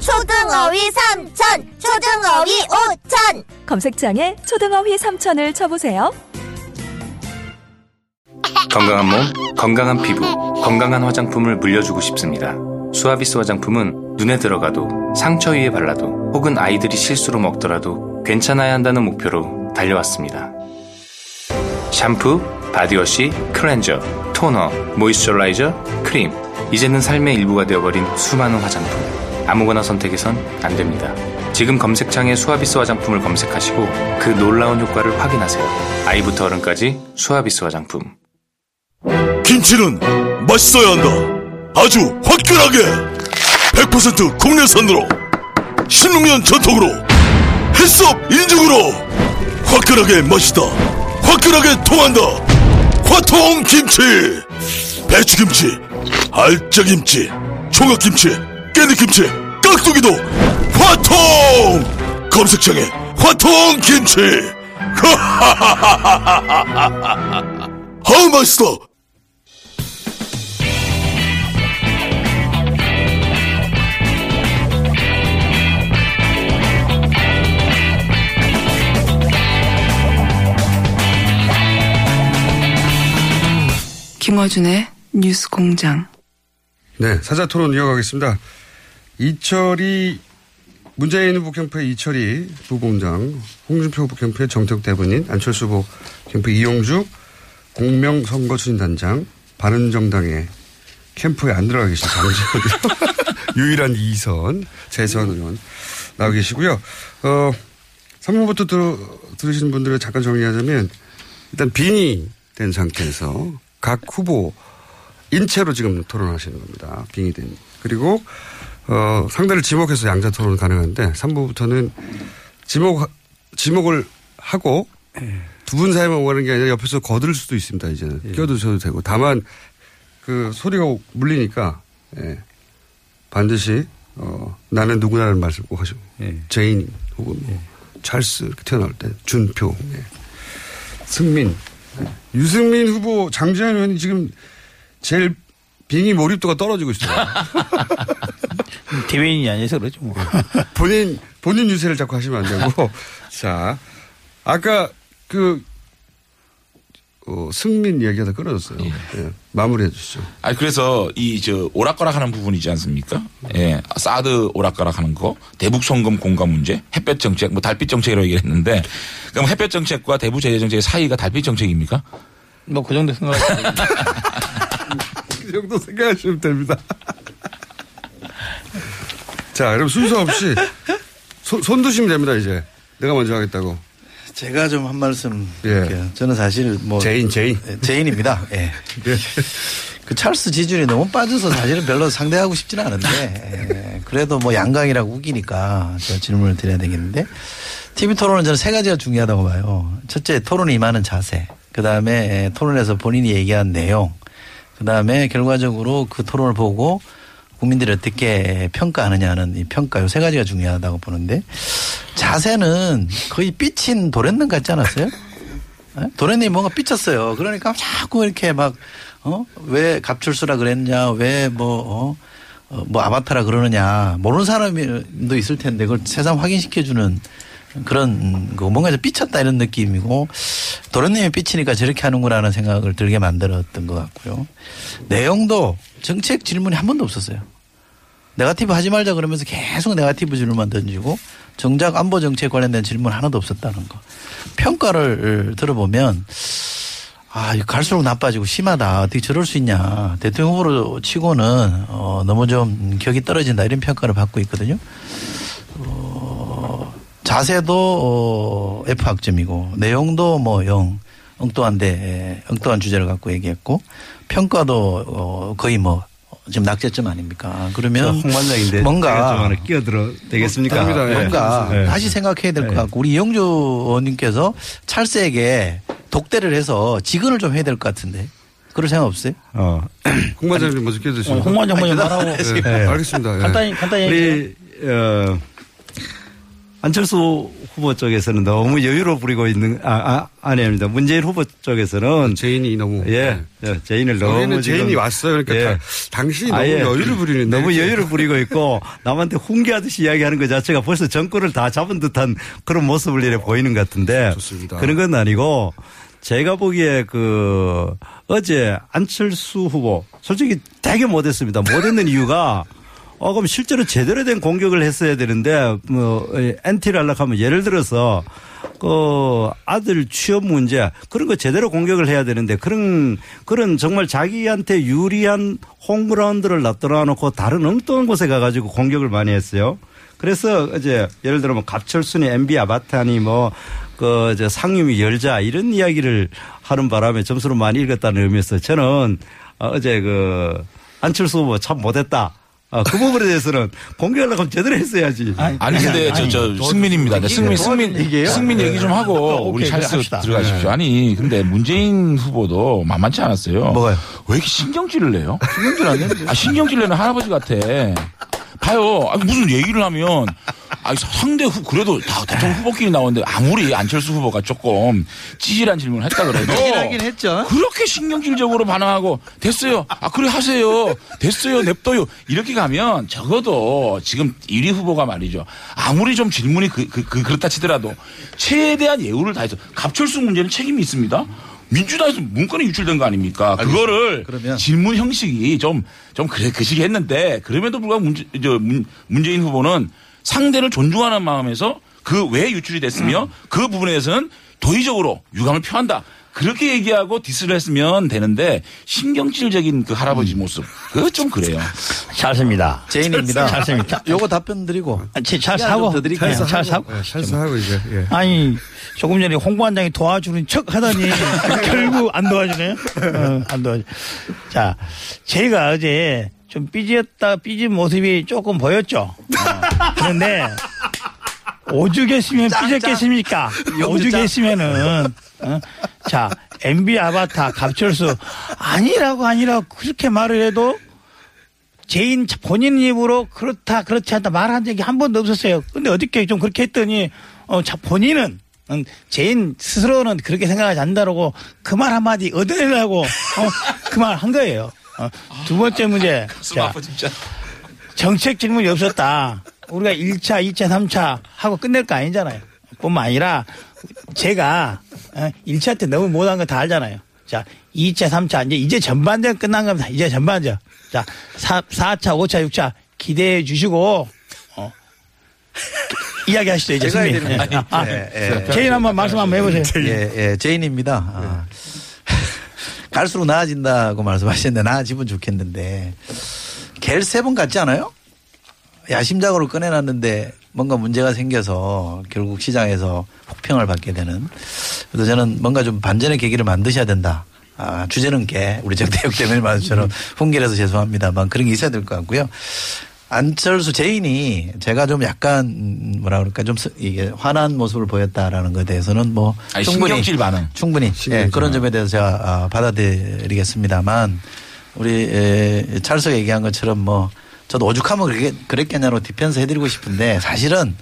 초등어휘 삼천, 초등어휘 오천. 검색창에 초등어휘 3천을 쳐보세요. 건강한 몸, 건강한 피부, 건강한 화장품을 물려주고 싶습니다. 수아비스 화장품은 눈에 들어가도 상처 위에 발라도 혹은 아이들이 실수로 먹더라도 괜찮아야 한다는 목표로 달려왔습니다. 샴푸, 바디워시, 클렌저, 토너, 모이스처라이저, 크림. 이제는 삶의 일부가 되어버린 수많은 화장품. 아무거나 선택해선 안 됩니다. 지금 검색창에 수아비스 화장품을 검색하시고 그 놀라운 효과를 확인하세요. 아이부터 어른까지 수아비스 화장품. 김치는 맛있어야 한다. 아주 화끈하게 100% 국내산으로 신흥면 전통으로 햇섭 인증으로 화끈하게 맛있다. 화끈하게 통한다. 화통 김치, 배추 김치, 알짜김치, 총각김치, 깨잎김치, 깍두기도 화통. 검색창에 화통 김치. 아우 맛있어. 김어준의 뉴스 공장. 네, 사자 토론 이어가겠습니다. 이철이 문재인 후보 캠프의 이철이 부공장, 홍준표 후보 캠프의 정태욱 대변인, 안철수 후보 캠프 이용주 공명선거추진단장, 바른정당의 캠프에 안 들어가 계신 강재원 유일한 이선 재선 의원 나와 계시고요. 어, 3부부터 들, 들으시는 분들을 잠깐 정리하자면 일단 빙의 된 상태에서 각 후보인 채로 지금 토론하시는 겁니다. 빙의 된. 그리고 어, 상대를 지목해서 양자 토론 가능한데 3부부터는 지목 지목을 하고 두분 사이만 오가는 게 아니라 옆에서 거들 수도 있습니다. 이제는 예. 끼어드셔도 되고 다만 그 소리가 물리니까 예. 반드시 어, 나는 누구나라는 말씀 꼭 하시고 예. 제인 혹은 뭐 찰스 이렇게 태어날 때 준표 예. 승민 예. 유승민 후보 장재현 의원이 지금 제일 빙의 몰입도가 떨어지고 있어요. 대변인이 아니어서 그렇죠. 뭐. 본인 본인 유세를 자꾸 하시면 안 되고 자 아까 그 어, 승민 이야기하다 끊어졌어요. 예. 마무리해 주시죠. 아 그래서 이 저 오락가락하는 부분이지 않습니까? 예, 사드 오락가락하는 거, 대북 송금 공과 문제, 햇볕 정책, 뭐 달빛 정책이라고 얘기했는데 그럼 햇볕 정책과 대북 제재 정책의 사이가 달빛 정책입니까? 뭐 그 정도 생각. 그 정도 생각하시면 됩니다. 자, 그럼 순서 없이 손, 손 드시면 됩니다, 이제. 내가 먼저 하겠다고. 제가 좀 한 말씀 예. 드릴게요. 저는 사실 뭐 제인, 제인. 예, 제인입니다. 예. 그 찰스 지준이 너무 빠져서 사실은 별로 상대하고 싶지는 않은데 예. 그래도 뭐 양강이라고 우기니까 제가 질문을 드려야 되겠는데 TV 토론은 저는 세 가지가 중요하다고 봐요. 첫째 토론에 임하는 자세. 그 다음에 토론에서 본인이 얘기한 내용. 그 다음에 결과적으로 그 토론을 보고 국민들이 어떻게 평가하느냐는 이 평가 요 세 가지가 중요하다고 보는데 자세는 거의 삐친 도련님 같지 않았어요? 예? 도련님이 뭔가 삐쳤어요. 그러니까 자꾸 이렇게 막, 어? 왜 갑출수라 그랬냐, 왜 뭐, 어? 어, 뭐 아바타라 그러느냐. 모르는 사람도 있을 텐데 그걸 세상 확인시켜주는 그런 그 뭔가 좀 삐쳤다 이런 느낌이고 도련님이 삐치니까 저렇게 하는구나라는 생각을 들게 만들었던 것 같고요. 내용도 정책 질문이 한 번도 없었어요. 네가티브 하지 말자 그러면서 계속 네가티브 질문만 던지고 정작 안보 정책 관련된 질문 하나도 없었다는 거. 평가를 들어보면 아, 갈수록 나빠지고 심하다. 어떻게 저럴 수 있냐. 대통령 후보로 치고는 어, 너무 좀 격이 떨어진다. 이런 평가를 받고 있거든요. 어, 자세도 어, F 학점이고 내용도 뭐 영. 엉뚱한데 엉뚱한 주제를 갖고 얘기했고 평가도 어, 거의 뭐 지금 낙제점 아닙니까? 그러면 저 홍반장인데 뭔가 제가 좀 하나 끼어들어 되겠습니까? 됩니다. 예. 뭔가 예. 다시 생각해야 될것 예. 같고 우리 이영주 의원님께서 찰스에게 독대를 해서 직언을 좀 해야 될 것 같은데 그럴 생각 없어요? 어. 홍 반장님 먼저 끼어드시죠. 어, 홍 반장 먼저 말하고. 네, 예. 알겠습니다. 예. 간단히, 간단히. 우리 어, 안철수 후보 쪽에서는 너무 여유를 부리고 있는 아, 아 아닙니다. 문재인 후보 쪽에서는 제인이 너무 예, 예, 제인을 너무 지금 제인이 왔어요. 그러니까 예. 다- 당신이 너무 아예 여유를 부리는데 너무 여유를 부리고 있고 남한테 훈계하듯이 이야기하는 것 자체가 벌써 정권을 다 잡은 듯한 그런 모습을 이래 보이는 것 같은데 좋습니다. 그런 건 아니고 제가 보기에 그 어제 안철수 후보 솔직히 되게 못했습니다. 못했는 이유가 어 그럼 실제로 제대로 된 공격을 했어야 되는데 뭐 엔티를 하려고 하면 예를 들어서 그 아들 취업 문제 그런 거 제대로 공격을 해야 되는데 그런 그런 정말 자기한테 유리한 홈그라운드를 놔둬 놓고 다른 엉뚱한 곳에 가가지고 공격을 많이 했어요. 그래서 어제 예를 들어 뭐 갑철순이 MB 아바타니 뭐그 저 상임위 열자 이런 이야기를 하는 바람에 점수를 많이 읽었다는 의미에서 저는 어, 어제 그 안철수 후보 참 못했다. 어, 그 부분에 대해서는 공개하려고 하면 제대로 했어야지. 아니 근데 저저 승민입니다. 네, 승민 승민 얘기예요? 승민 얘기 좀 하고 우리 오케이, 찰스. 들어가십시오. 아니 근데 문재인 후보도 만만치 않았어요. 뭐가요? 왜 이렇게 신경질을 내요? 신경질 안 내는데. 아 신경질 내는 할아버지 같아. 봐요. 아니, 무슨 얘기를 하면 아니 상대 후 그래도 다 대통령 후보끼리 나오는데 아무리 안철수 후보가 조금 찌질한 질문을 했다 그래도 찌질하긴 했죠. 그렇게 신경질적으로 반응하고 됐어요. 아 그래 하세요. 됐어요. 냅둬요. 이렇게 가면 적어도 지금 1위 후보가 말이죠. 아무리 좀 질문이 그, 그, 그 그렇다 치더라도 최대한 예우를 다해서 갑철수 문제는 책임이 있습니다. 민주당에서 문건이 유출된 거 아닙니까? 그거를 그러면- 질문 형식이 좀, 좀 그래, 그 시기 했는데 그럼에도 불구하고 문제, 저, 문, 문재인 후보는 상대를 존중하는 마음에서 그 왜 유출이 됐으며 그 부분에 대해서는 도의적으로 유감을 표한다. 그렇게 얘기하고 디스를 했으면 되는데 신경질적인 그 할아버지 모습. 그거 좀 그래요. 잘 씁니다. 제인입니다. 잘 씁니다. 요거 답변 드리고 아, 잘, 잘 사고. 좀더 드릴게요. 네, 잘 사고. 예, 찰스하고 이제 예. 아니 조금 전에 홍 관장이 도와주는 척 하더니 결국 안 도와주네요. 어, 안 도와주. 자, 제가 어제 좀 삐졌다 삐진 모습이 조금 보였죠. 어, 그런데 오죽 했으면 삐졌겠습니까? 오죽 했으면은 어? 자 MB 아바타 갑철수 아니라고 아니라고 그렇게 말을 해도 제인 본인 입으로 그렇다 그렇지 않다 말한 적이 한 번도 없었어요. 근데 어저께 좀 그렇게 했더니 어, 자 본인은 음, 제인 스스로는 그렇게 생각하지 않는다라고 그 말 한마디 얻어내려고 어, 그 말 한 거예요. 어, 두 번째 문제. 숨 자. 정책 질문이 없었다. 우리가 1차, 2차, 3차 하고 끝낼 거 아니잖아요. 뿐만 아니라 제가 1차 때 너무 못한 거 다 알잖아요. 자, 2차, 3차 이제 이제 전반전 끝난 겁니다. 이제 전반전. 자, 4, 4차, 5차, 6차 기대해 주시고 어. 이야기 하시죠, 이제. 해야 승리. 되는 예. 아, 예, 예. 제인 한번 말씀 한번 해보세요. 예, 예, 제인입니다. 아. 갈수록 나아진다고 말씀하셨는데 나아지면 좋겠는데 겔세번 같지 않아요? 야심작으로 꺼내놨는데 뭔가 문제가 생겨서 결국 시장에서 혹평을 받게 되는. 그래서 저는 뭔가 좀 반전의 계기를 만드셔야 된다. 아, 주제는 게 우리 정대혁 대변인 말씀처럼 훈계라서 죄송합니다만 그런 게 있어야 될 것 같고요. 안철수 제인이 제가 좀 약간 음, 뭐라 그럴까 좀 스- 이게 화난 모습을 보였다라는 것에 대해서는 뭐 아니, 충분히 신경질 반응. 충분히 예, 그런 점에 대해서 제가 아, 받아들이겠습니다만 우리 에, 찰스가 얘기한 것처럼 뭐 저도 오죽하면 그렇게 그랬겠냐로 defense 해드리고 싶은데 사실은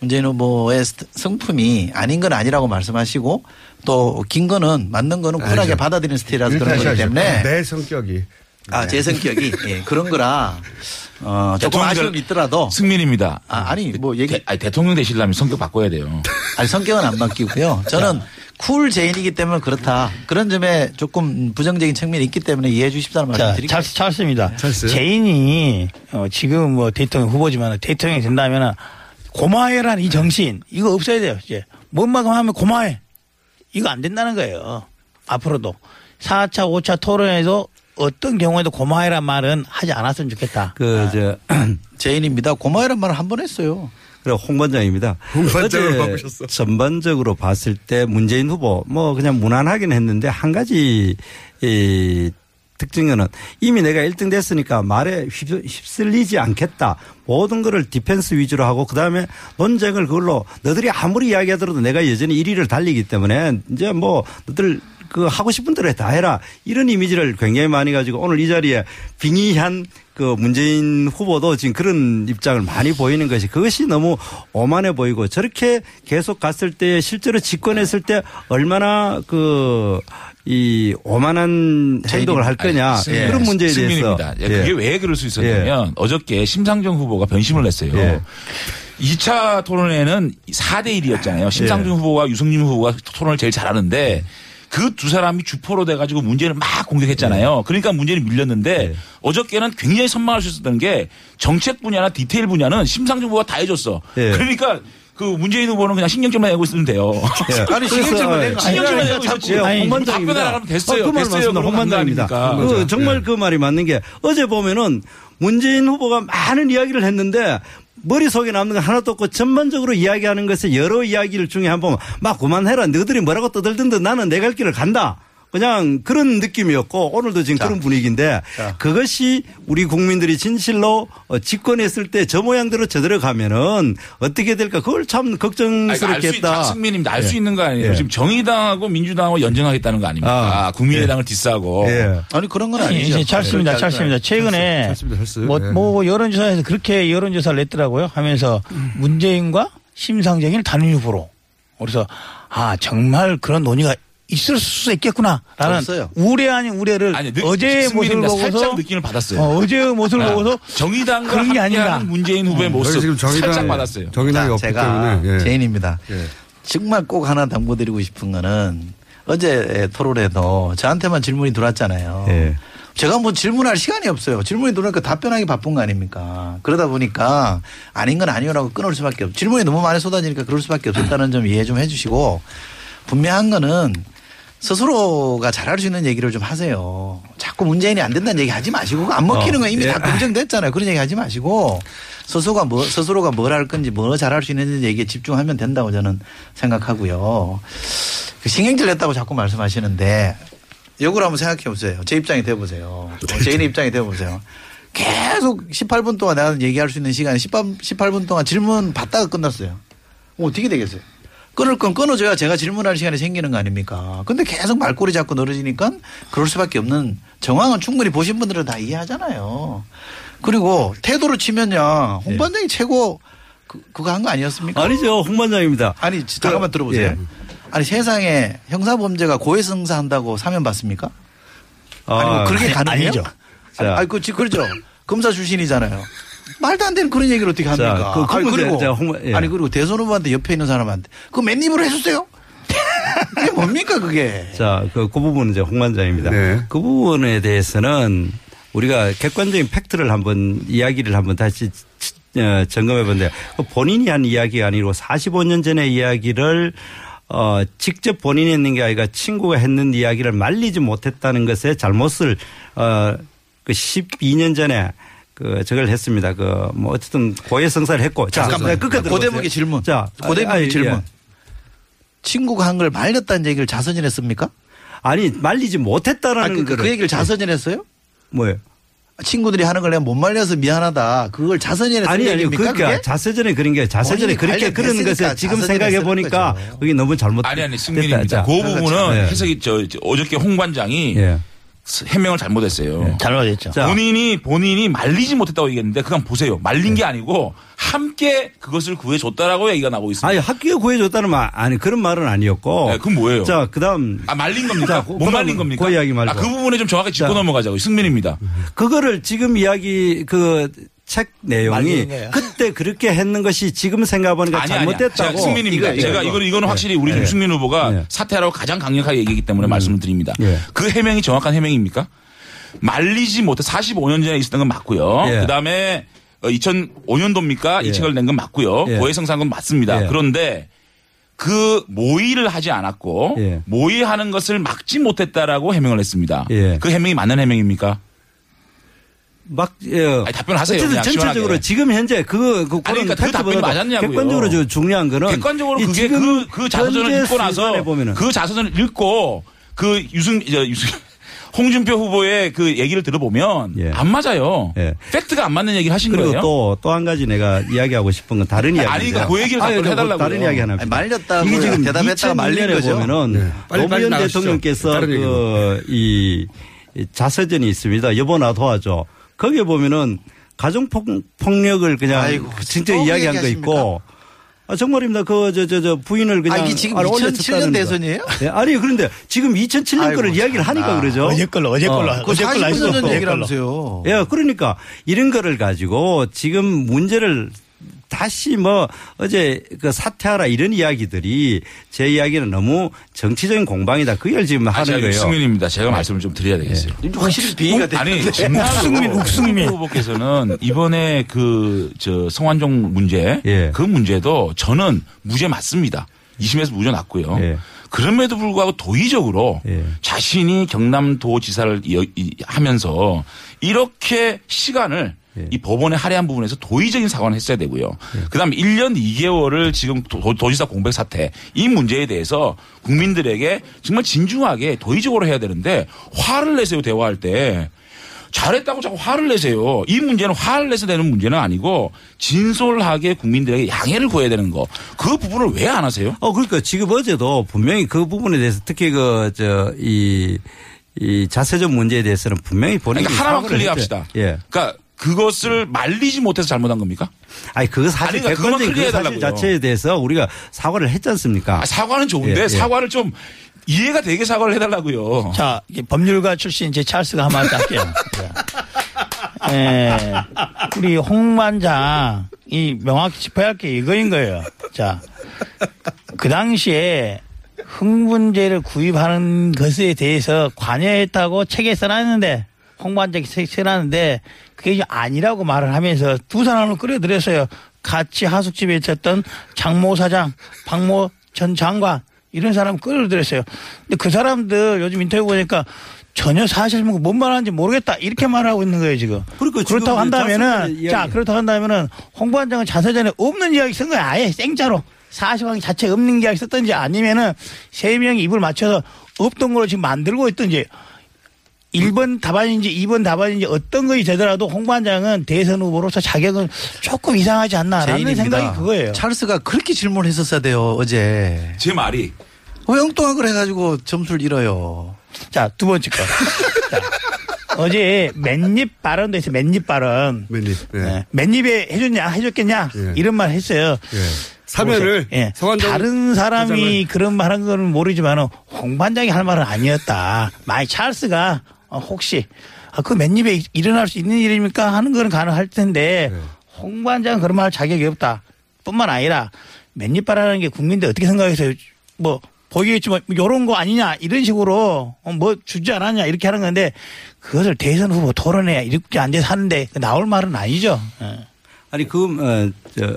문재인 후보의 스- 성품이 아닌 건 아니라고 말씀하시고 또 긴 거는 맞는 거는 쿨하게 아니죠. 받아들이는 스타일이라서 그런 거기. 때문에 내 성격이 아, 제 성격이 예, 그런 거라 어, 조금 대통령 아쉬움이 있더라도 승민입니다. 아, 아니 뭐 얘기 대, 아니, 대통령 되시려면 성격 바꿔야 돼요. 아니 성격은 안 바뀌고요. 저는 cool 제인이기 때문에 그렇다. 그런 점에 조금 부정적인 측면이 있기 때문에 이해해 주십사는 말씀 자, 드릴게요. 잘, 찰스입니다. 찰스. 제인이 어, 지금 뭐 대통령 후보지만 대통령이 된다면 고마해라는 이 정신 이거 없어야 돼요. 이제 웬만큼 하면 고마해. 이거 안 된다는 거예요. 앞으로도 4차, 5차 토론에서 어떤 경우에도 고마해란 말은 하지 않았으면 좋겠다. 그, 저, 제인입니다. 고마해란 말을 한 번 했어요. 그래 홍반장입니다. 홍 반장으로 어제 바꾸셨어. 전반적으로 봤을 때 문재인 후보 뭐 그냥 무난하긴 했는데 한 가지 이 특징은 이미 내가 1등 됐으니까 말에 휩- 휩쓸리지 않겠다. 모든 거를 defense 위주로 하고 그다음에 논쟁을 그걸로 너들이 아무리 이야기하더라도 내가 여전히 1위를 달리기 때문에 이제 뭐 너들 그 하고 싶은 대로 다 해라. 이런 이미지를 굉장히 많이 가지고 오늘 이 자리에 빙의한 그 문재인 후보도 지금 그런 입장을 많이 보이는 것이 그것이 너무 오만해 보이고 저렇게 계속 갔을 때 실제로 집권했을 때 얼마나 그 이 오만한 행동을 할 거냐 아니, 예. 그런 문제에 대해서 승민입니다. 예, 그게 왜 그럴 수 있었냐면 어저께 심상정 후보가 변심을 했어요. 예. 2차 토론회는 4대 1이었잖아요. 심상정 예. 후보와 유승민 후보가 토론을 제일 잘하는데 그 두 사람이 주포로 돼가지고 문재인을 막 공격했잖아요. 그러니까 문재인이 밀렸는데 어저께는 굉장히 선망할 수 있었던 게 정책 분야나 디테일 분야는 심상정 후보가 다 해줬어. 예. 그러니까 그 문재인 후보는 그냥 신경질만 내고 있으면 돼요. 예. 아니, 그래서, 신경질만 내고 신경질만 내고 있었지. 예, 아니, 홍반장입니다. 답변 나가면 됐어요. 어, 그말 됐어요. 홍반장입니다. 안 그. 정말 그 말이 맞는 게 어제 보면은 문재인 후보가 많은 이야기를 했는데 머릿속에 남는 거 하나도 없고 전반적으로 이야기하는 것에 여러 이야기를 중에 한 번 막 그만해라. 너희들이 뭐라고 떠들든든 나는 내 갈 길을 간다. 그냥 그런 느낌이었고 오늘도 지금 그런 분위기인데 그것이 우리 국민들이 진실로 어, 집권했을 때 저 모양대로 저대로 가면은 어떻게 될까 그걸 참 아니, 걱정스럽게 알수 했다. 승민입니다. 알수 예. 있는 거 아니에요. 예. 지금 정의당하고 민주당하고 연정하겠다는 거 아닙니까? 아, 국민의당을 디스하고. 예. 아니 그런 건 아니, 아니죠. 그렇게 찰습니다. 할 최근에. 뭐, 예. 뭐 여론조사에서 그렇게 여론조사를 냈더라고요. 하면서 문재인과 심상정일 단일 후보로. 그래서 아 정말 그런 논의가 있을 수 있겠구나라는 없어요. 우려 아닌 우려를 아니, 느- 어제의 모습을. 보고서 살짝 느낌을 받았어요. 어, 어제의 모습을 아, 보고서 정의당과 그런 게 아닌가. 문재인 후보의 여기 모습 지금 정의당 살짝 받았어요. 정의당이 자, 없기 제가 때문에 예. 제인입니다. 예. 정말 꼭 하나 당부드리고 싶은 거는 어제 토론에도 저한테만 질문이 들어왔잖아요. 예. 제가 뭐 질문할 시간이 없어요. 질문이 들어오니까 답변하기 바쁜 거 아닙니까? 그러다 보니까 아닌 건 아니오라고 끊을 수밖에 없. 질문이 너무 많이 쏟아지니까 그럴 수밖에 없었다는 점 이해 좀 해주시고 분명한 거는 스스로가 잘할 수 있는 얘기를 좀 하세요. 자꾸 문재인이 안 된다는 얘기 하지 마시고 안 먹히는 어, 거 이미 예. 다 검증됐잖아요. 그런 얘기 하지 마시고 스스로가 뭐 스스로가 뭘 할 건지 뭐 잘할 수 있는지 얘기에 집중하면 된다고 저는 생각하고요. 그 신경질 냈다고 자꾸 말씀하시는데 역으로 한번 생각해 보세요. 제 입장이 돼 보세요. 제인의 입장이 돼 보세요. 계속 18분 동안 내가 얘기할 수 있는 시간이 18, 18분 동안 질문 받다가 끝났어요. 어떻게 되겠어요? 끊을 건 끊어줘야 제가 질문할 시간이 생기는 거 아닙니까? 근데 계속 말꼬리 잡고 늘어지니까 그럴 수밖에 없는 정황은 충분히 보신 분들은 다 이해하잖아요. 그리고 태도로 치면요. 홍 반장이 최고 그, 그거 한 거 아니었습니까? 아니죠. 홍 반장입니다. 아니 잠깐만 들어보세요. 예. 아니 세상에 형사범죄가 고해성사 한다고 사면 받습니까? 아니 뭐 그렇게 가능해요? 아니죠. 자. 아니 그렇지 그렇죠. 검사 출신이잖아요. 말도 안 되는 그런 얘기를 어떻게 합니까? 자, 그- 아니, 그리고 제가 홍- 예. 아니 그리고 대선 후보한테 옆에 있는 사람한테 그 맨 입으로 해주세요. 그게 뭡니까 그게? 자, 그, 그 부분은 이제 홍반장입니다. 네. 그 부분에 대해서는 우리가 객관적인 팩트를 한번 이야기를 한번 다시 치- 어, 점검해 본데 본인이 한 이야기가 아니고 45년 전의 이야기를 어, 직접 본인이 했는 게 아니라 친구가 했는 이야기를 말리지 못했다는 것에 잘못을 어, 그 12년 전에 그 저걸 했습니다. 그 뭐 어쨌든 고해 성사를 했고 자, 잠깐만요. 끝까지 들어보세요. 고대목의 질문. 자, 고대목의 아니, 질문. 예. 친구가 한 걸 말렸다는 얘기를 자서전 했습니까? 아니 말리지 못했다라는 아, 그, 그, 그 얘기를 자서전 했어요? 뭐예요? 친구들이 하는 걸 내가 못 말려서 미안하다. 그걸 자서전에 쓴 아니 아니? 그러니까 그게? 자세전에 그런 게 본인이 그렇게 그런 것에 지금 생각해 보니까. 그게 너무 잘못 아니 아니 됐다. 승민입니다. 자, 그 부분은 네. 해석이 저, 저 어저께 홍 관장이 예. 해명을 잘못했어요. 잘못했죠. 자. 본인이 본인이 말리지 못했다고 얘기했는데 그건 보세요. 말린 게 아니고 함께 그것을 구해줬다라고 얘기가 나오고 있습니다. 아니 학교에 구해줬다는 말 아니 그런 말은 아니었고. 네, 그건 뭐예요? 자 그다음 아 말린 겁니까? 자, 그- 못 말린 겁니까? 그 이야기 말고. 아, 그 부분에 좀 정확하게 짚고 자. 넘어가자고 승민입니다. 그거를 지금 이야기 그 책 내용이 거예요. 그때 그렇게 했는 것이 지금 생각해보니까 아니 아니 잘못됐다고. 제가 승민입니다. 이거, 제가 이거. 이거는 이거는 확실히 우리 예. 김승민 후보가 예. 사퇴하라고 가장 강력하게 얘기했기 때문에 말씀을 드립니다. 예. 그 해명이 정확한 해명입니까? 말리지 못해 45년 전에 있었던 건 맞고요. 예. 그다음에 2005년도입니까? 예. 이 책을 낸 건 맞고요. 예. 고해성사한 건 맞습니다. 예. 그런데 그 모의를 하지 않았고 예. 모의하는 것을 막지 못했다라고 해명을 했습니다. 예. 그 해명이 맞는 해명입니까? 막 예. 아니, 답변하세요. 어쨌든 전체적으로 시원하게. 지금 현재 그, 그 그러니까 그 답변이 맞았냐고요. 객관적으로 저 중요한 거는 객관적으로 이 그게 지금 그, 그 자서전을 읽고 나서 보면은 그 자서전을 읽고 그 유승, 저 유승, 홍준표 후보의 그 얘기를 들어보면 안 맞아요. 팩트가 안 맞는 얘기를 하신 예. 그리고 거예요. 또또 한 가지 내가 이야기하고 싶은 건 다른 이야기. 아니, 그러니까 그 얘기를 답변을 해달라고요. 다른 이야기 하나. 아니, 말렸다고 이게 지금 대답했다가 말린 2000년에 거죠. 보면은 네. 빨리, 빨리 노무현 나가시죠. 대통령께서 그이 자서전이 있습니다. 여보 나 도와줘. 거기에 보면은 가정 폭력을 그냥 아이고, 진짜 또 이야기한 거 얘기하십니까? 있고. 아, 정말입니다. 그, 저, 저, 저, 부인을 그냥. 아, 이게 지금 아, 2007년 올려쳤다는 거. 대선이에요? 네, 아니, 그런데 지금 2007년 아이고, 거를 이야기를. 하니까 그러죠. 어제 걸로, 어제 걸로, 어. 어제 걸로. 전 어제 얘기를 걸로. 하면서요. 예, 그러니까 이런 거를 가지고 지금 문제를 다시 뭐 어제 그 사퇴하라 이런 이야기들이 제 이야기는 너무 정치적인 공방이다. 그걸 지금 아, 하는 거예요. 육승민입니다. 제가 말씀을 좀 드려야 되겠어요. 확실히 비위가 아니, 됐는데. 정말 욱승민, 욱승민. 후보께서는 이번에 그, 저, 성완종 문제, 예. 그 문제도 저는 무죄 맞습니다. 2심에서 무죄 났고요. 예. 그럼에도 불구하고 도의적으로 자신이 경남도지사를 하면서 이렇게 시간을 예. 이 법원에 할애한 부분에서 도의적인 사과는 했어야 되고요. 그다음에 1년 2개월을 지금 도, 도지사 공백 사태 이 문제에 대해서 국민들에게 정말 진중하게 도의적으로 해야 되는데 화를 내세요 대화할 때 잘했다고 자꾸 화를 내세요. 이 문제는 화를 내서 되는 문제는 아니고 진솔하게 국민들에게 양해를 구해야 되는 거. 그 부분을 왜 안 하세요? 어, 그러니까 지금 어제도 분명히 그 부분에 대해서 특히 그, 저, 이, 이 자세적 문제에 대해서는 분명히 본인이 그러니까 하나만 사과를 클리어합시다. 예. 그러니까 그것을 말리지 못해서 잘못한 겁니까? 아니, 그거 사실 아니, 그러니까 객관적인 그. 사실 자체에 대해서 우리가 사과를 했지 않습니까? 아, 사과는 좋은데 예, 예. 사과를 좀 이해가 되게 사과를 해달라고요. 자, 이제 법률가 출신 제 찰스가 한마디 할게요. 예, 우리 홍반장, 이 명확히 짚어야 할 게 이거인 거예요. 자, 그 당시에 흥분제를 구입하는 것에 대해서 관여했다고 책에 써놨는데, 홍반장이 써놨는데, 그게 아니라고 말을 하면서 두 사람을 끌어들였어요. 같이 하숙집에 있었던 장모 사장, 박모 전 장관, 이런 사람 끌어들였어요. 근데 그 사람들 요즘 인터뷰 보니까 전혀 사실 뭐뭔 말하는지 모르겠다 이렇게 말하고 있는 거예요 지금. 그러니까 그렇다고 이제 한다면은 자 그렇다고 한다면은 홍보원장은 자서전에 없는 이야기 쓴 거야 아예 생짜로 사실관계 자체 없는 이야기 썼든지 아니면은 세 명이 입을 맞춰서 없던 걸로 지금 만들고 있든지 1번 답안인지 2번 답안인지 어떤 것이 되더라도 홍보원장은 대선 후보로서 자격은 조금 이상하지 않나라는 제인입니다. 생각이 그거예요. 찰스가 그렇게 질문했었어야 돼요 어제. 제 말이 왜 엉뚱한 걸 해가지고 점수를 잃어요. 자, 두 번째 거. 자, 어제 맨입 발언도 있어요. 맨입 발언. 맨입. 네. 맨입에 해줬냐, 해줬겠냐 예. 이런 말 했어요. 사면을 예. 성완종 다른 사람이 회장을- 그런 말한 거는 모르지만 홍 반장이 할 말은 아니었다. 마이 찰스가 어, 혹시 아, 그 맨입에 일어날 수 있는 일입니까 하는 거는 가능할 텐데 홍 반장은 그런 말 할 자격이 없다. 뿐만 아니라 맨입이라는 게 국민들 어떻게 생각해서요? 뭐 보이겠지만 요런 거 아니냐 이런 식으로 어, 뭐 주지 않았냐 이렇게 하는 건데 그것을 대선 후보 토론회 이렇게 앉아서 하는데 나올 말은 아니죠. 예. 아니 그 어, 저.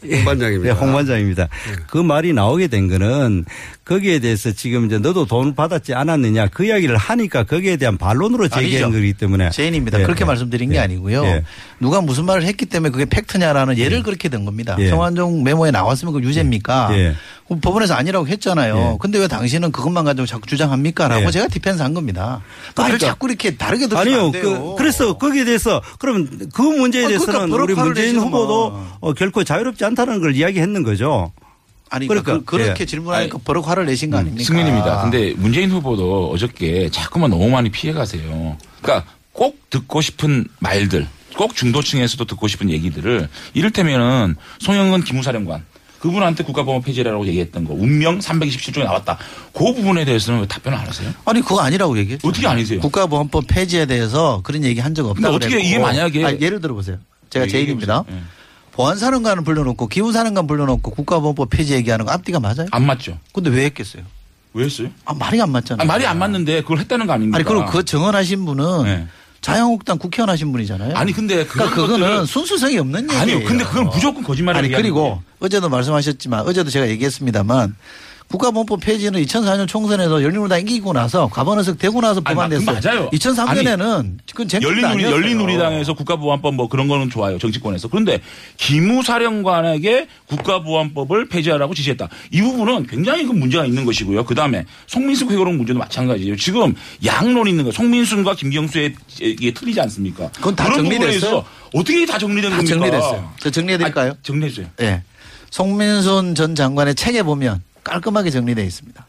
홍반장입니다. 네, 홍반장입니다. 그 말이 나오게 된 거는 거기에 대해서 지금 이제 너도 돈을 받았지 않았느냐 그 이야기를 하니까 거기에 대한 반론으로 제기한 아니죠. 거기 때문에 제인입니다. 예, 그렇게 예. 말씀드린 게 예. 아니고요. 예. 누가 무슨 말을 했기 때문에 그게 팩트냐라는 예를 그렇게 된 겁니다. 예. 성완종 메모에 나왔으면 그 유죄입니까? 예. 법원에서 아니라고 했잖아요. 예. 근데 왜 당신은 그것만 가지고 자꾸 주장합니까? 라고 예. 제가 defense 한 겁니다. 말을 그러니까. 자꾸 이렇게 다르게 듣으면 아니요. 그, 래서 거기에 대해서 그럼 그 문제에 아, 그러니까 대해서는 우리 문재인 후보도 뭐. 어, 결코 자유롭지 않다는 걸 이야기했는 거죠. 아니 그러니까 그, 렇게 예. 질문하니까 버럭 화를 내신 거 아닙니까? 승민입니다. 근데 문재인 후보도 어저께 자꾸만 너무 많이 피해 가세요. 그러니까 꼭 듣고 싶은 말들, 꼭 중도층에서도 듣고 싶은 얘기들을 이를테면은 송영근 기무사령관 그분한테 국가보험 폐지라고 얘기했던 거 운명 327조에 나왔다. 그 부분에 대해서는 왜 답변을 안 하세요? 아니 그거 아니라고 얘기했죠. 어떻게 아니세요? 국가보안법 폐지에 대해서 그런 얘기 한 적 없다고 근데 어떻게 그랬고. 이게 만약에- 아니, 예를 들어보세요. 제가 제일입니다. 보세요. 예. 보안사령관을 불러놓고 기후사령관 불러놓고 국가보안법 폐지 얘기하는 거 앞뒤가 맞아요? 안 맞죠. 근데 왜 했겠어요? 왜 했어요? 아, 말이 안 맞잖아요. 아니, 말이 안 맞는데 그걸 했다는 거 아닙니까? 아니 그리고 그 정언하신 분은 네. 자유한국당 국회의원 하신 분이잖아요. 아니 근데 그러니까 그거는 순수성이 없는 얘기예요. 아니요. 근데 그건 무조건 거짓말을 아니 그리고. 어제도 말씀하셨지만 어제도 제가 얘기했습니다만 국가보안법 폐지는 2004년 총선에서 열린우리당 이기고 나서 과반의석 되고 나서 법안됐어요. 맞아요. 2003년에는 그건 열린우리. 열린우리당에서 국가보안법 뭐 그런 거는 좋아요. 정치권에서. 그런데 기무사령관에게 국가보안법을 폐지하라고 지시했다. 이 부분은 굉장히 그 문제가 있는 것이고요. 그 다음에 송민수 회고록 문제도 마찬가지예요. 지금 양론이 있는 거예요. 송민순과 김경수의 이게 틀리지 않습니까? 그건 다 정리됐어요? 어떻게 다 정리된 다 겁니까? 정리됐어요. 저 정리해 드릴까요? 아, 정리해 주세요. 예. 송민순 전 장관의 책에 보면 깔끔하게 정리되어 있습니다.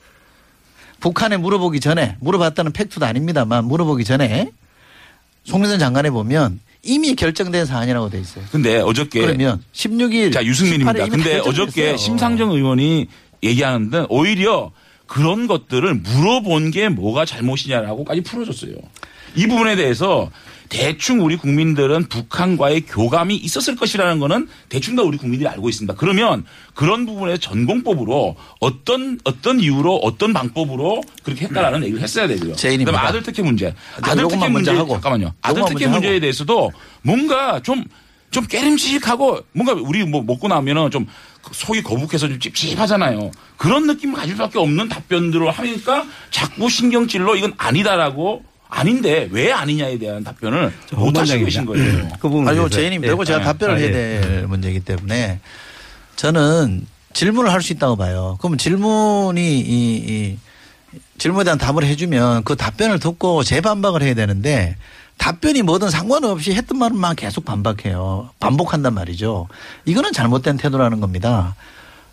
북한에 물어보기 전에 물어봤다는 팩트도 아닙니다만 물어보기 전에 송민순 장관에 보면 이미 결정된 사안이라고 돼 있어요. 근데 어저께 그러면 16일 자 유승민입니다. 18일 이미 근데 다 어저께. 심상정 의원이 얘기하는데 오히려 그런 것들을 물어본 게 뭐가 잘못이냐라고까지 풀어줬어요. 이 부분에 대해서 대충 우리 국민들은 북한과의 교감이 있었을 것이라는 거는 대충 다 우리 국민들이 알고 있습니다. 그러면 그런 부분에 전공법으로 어떤 어떤 이유로 어떤 방법으로 그렇게 했다라는 얘기를 했어야 되고요. 그다음에 아들 특혜 문제. 자, 아들 특혜 문제 하고. 잠깐만요. 아들 특혜 문제에 하고. 대해서도 뭔가 좀좀 깨림직하고 뭔가 우리 뭐 먹고 나면은 좀 속이 거북해서 좀 찝찝하잖아요. 그런 느낌을 가질 수밖에 없는 답변들을 하니까 자꾸 신경질로 이건 아니다라고 아닌데 왜 아니냐에 대한 답변을 못 하시고 계신 거예요. 그 부분 아니요, 제이님, 이거 제가 네. 답변을 아, 해야 예. 될 문제이기 때문에 저는 질문을 할 수 있다고 봐요. 그럼 질문이 이, 이 질문에 대한 답을 해주면 그 답변을 듣고 재반박을 해야 되는데 답변이 뭐든 상관없이 했던 말만 계속 반박해요. 반복한단 말이죠. 이거는 잘못된 태도라는 겁니다.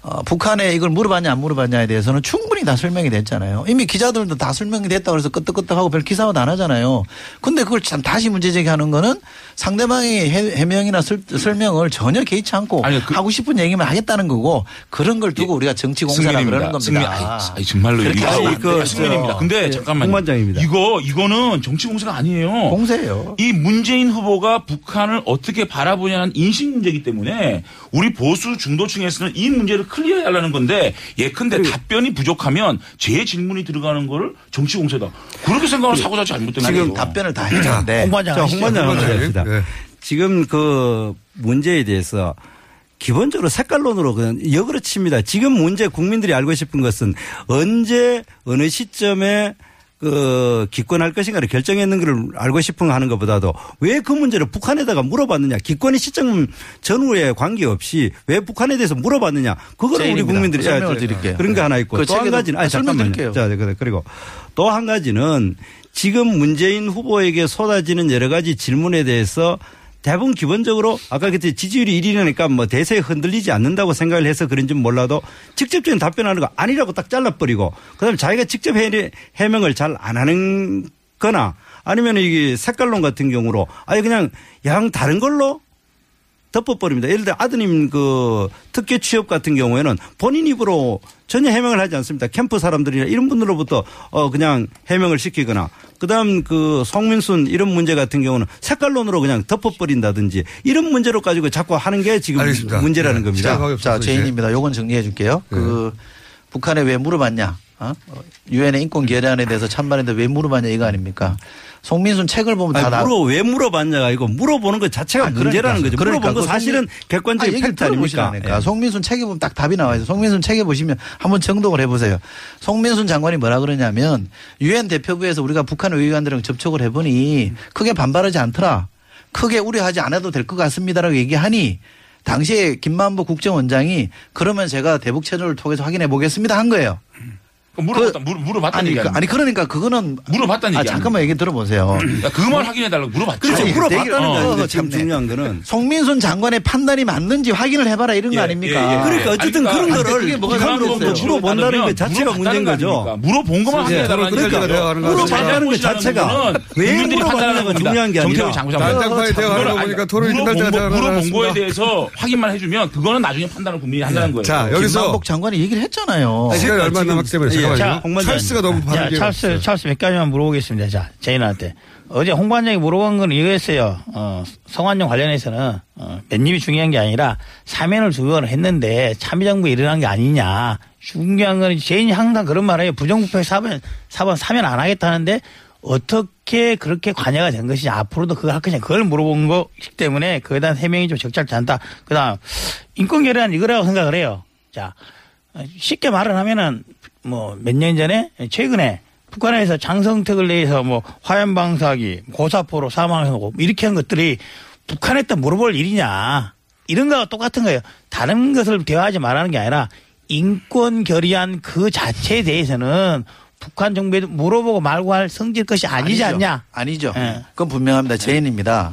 어, 북한에 이걸 물어봤냐 안 물어봤냐에 대해서는 충분히 다 설명이 됐잖아요. 이미 기자들도 다 설명이 됐다 그래서 끄떡끄떡하고 별 기사도 안 하잖아요. 근데 그걸 참 다시 문제 제기하는 거는 상대방의 해- 해명이나 설, 설명을 전혀 개의치 않고 하고 싶은 얘기만 하겠다는 거고 그런 걸 두고 우리가 정치 공사라 그러는 겁니다. 승민, 아이, 아이, 정말로 이거. 승민입니다. 근데 예, 잠깐만요. 홍반장입니다. 이거 이거는 정치 공세가 아니에요. 공세예요. 이 문재인 후보가 북한을 어떻게 바라보냐는 인식 문제이기 때문에 우리 보수 중도층에서는 이 문제를 클리어하려는 건데 예컨대 답변이 부족하면 제 질문이 들어가는 거를 정치 공세다. 그렇게 생각하는 사고 자체 잘못된 거예요. 지금 답변을 다 했는데 홍반장. 홍반장. 네. 지금 그 문제에 대해서 기본적으로 색깔론으로 그냥 역으로 칩니다. 지금 문제 국민들이 알고 싶은 것은 언제 어느 시점에 그 기권할 것인가를 결정했는 걸 알고 싶은 거 하는 것보다도 왜 그 문제를 북한에다가 물어봤느냐 기권의 시점 전후에 관계없이 왜 북한에 대해서 물어봤느냐 그거를 우리. 국민들이 설명을 아, 드릴게요. 그런 거 하나 있고 그 또한 책에도 가지는 아니 설명 잠깐만요. 드릴게요. 자, 그래. 그리고 또 한 가지는 지금 문재인 후보에게 쏟아지는 여러 가지 질문에 대해서 대부분 기본적으로 아까 그때 지지율이 1위니까 뭐 대세에 흔들리지 않는다고 생각을 해서 그런지 몰라도 직접적인 답변하는 거 아니라고 딱 잘라버리고 그다음에 자기가 직접 해- 해명을 잘 안 하는 거나 아니면 이게 색깔론 같은 경우로 아예 그냥 양 다른 걸로 덮어버립니다. 예를 들어 아드님 그 특혜 취업 같은 경우에는 본인 입으로 전혀 해명을 하지 않습니다. 캠프 사람들이나 이런 분들로부터 어 그냥 해명을 시키거나 그다음 그 송민순 이런 문제 같은 경우는 색깔론으로 그냥 덮어버린다든지 이런 문제로 가지고 자꾸 하는 게 지금 알겠습니다. 문제라는 네. 겁니다. 자. 제인입니다. 요건 정리해 줄게요. 그 북한에 왜 물어봤냐? 어? 유엔의 인권 결의안에 대해서 찬반인데 왜 물어봤냐 이거 아닙니까? 송민순 책을 보면 다 아니, 나. 물어 왜 물어봤냐가 아니고 물어보는 것 자체가 아, 문제라는 거죠. 그러니까 물어본 거그 사실은 송민- 객관적인 아, 팩트 아닙니까? 예. 송민순 책에 보면 딱 답이 나와 있어요. 송민순 책에 보시면 한번 정독을 해보세요. 송민순 장관이 뭐라 그러냐면 유엔 대표부에서 우리가 북한 의원들이랑 접촉을 해보니 크게 반발하지 않더라. 크게 우려하지 않아도 될 것 같습니다라고 얘기하니 당시에 김만보 국정원장이 그러면 제가 대북 채널을 통해서 확인해 보겠습니다 한 거예요. 물어봤다, 물어, 물어봤다는 아니, 얘기 그, 아닙니까? 아니 그러니까 그거는 물어봤다는 아, 얘기 잠깐만 얘기 들어보세요. 야, 그말 확인해 달라고 물어봤죠. 그렇죠. 아니, 물어봤다는 되게- 거 어? 지금 참네. 중요한 거는. 송민순 장관의 판단이 맞는지 확인을 해봐라 이런 거 예, 아닙니까? 예, 예. 그러니까 어쨌든 아니, 그런 그러니까 거를 그게 뭐가 기관으로? 물어본다는 것 자체가 물어봤다는 문제인 거 거죠. 물어본 것만 예, 확인해 달라는 그러니까 거죠. 대화하는 거 물어봤다는 것 자체가 왜 물어봤느냐가 중요한 게 아니라 난장판에 대화하는 거 보니까 토론이 끝날 때가 물어본, 거- 물어본 거에. 대해서 확인만 해주면 그거는 나중에 판단을 국민이 한다는 거예요. 자, 여기서 김만복 장관이 얘기를 했잖아요. 시간이 그러니까 얼마 남았기 때문에 예. 자, 홍반장님. 찰스가 너무 자, 바르게 찰스, 찰스 몇 가지만 물어보겠습니다. 자, 제인한테. 어제 홍반장이 물어본 건 이거였어요. 어, 성완종 관련해서는, 어, 맨입이 중요한 게 아니라 사면을 두 번을 했는데 참여정부에 일어난 게 아니냐. 중요한 건 제인이 항상 그런 말 해요. 부정부패 사면, 사번 사면 안 하겠다는데 어떻게 그렇게 관여가 된 것이냐. 앞으로도 그걸 할 것이냐. 그걸 물어본 거기 때문에 그에 대한 해명이 좀 적절치 않다. 그 다음, 인권 결의안 이거라고 생각을 해요. 자, 쉽게 말을 하면은 뭐 몇 년 전에 최근에 북한에서 장성택을 내서 뭐 화염 방사기, 고사포로 사망하고 이렇게 한 것들이 북한에다 물어볼 일이냐 이런 거와 똑같은 거예요. 다른 것을 대화하지 말라는 게 아니라 인권 결의안 그 자체에 대해서는 북한 정부에 물어보고 말고 할 성질 것이 아니지 아니죠. 않냐? 아니죠. 예. 그건 분명합니다. 제인입니다.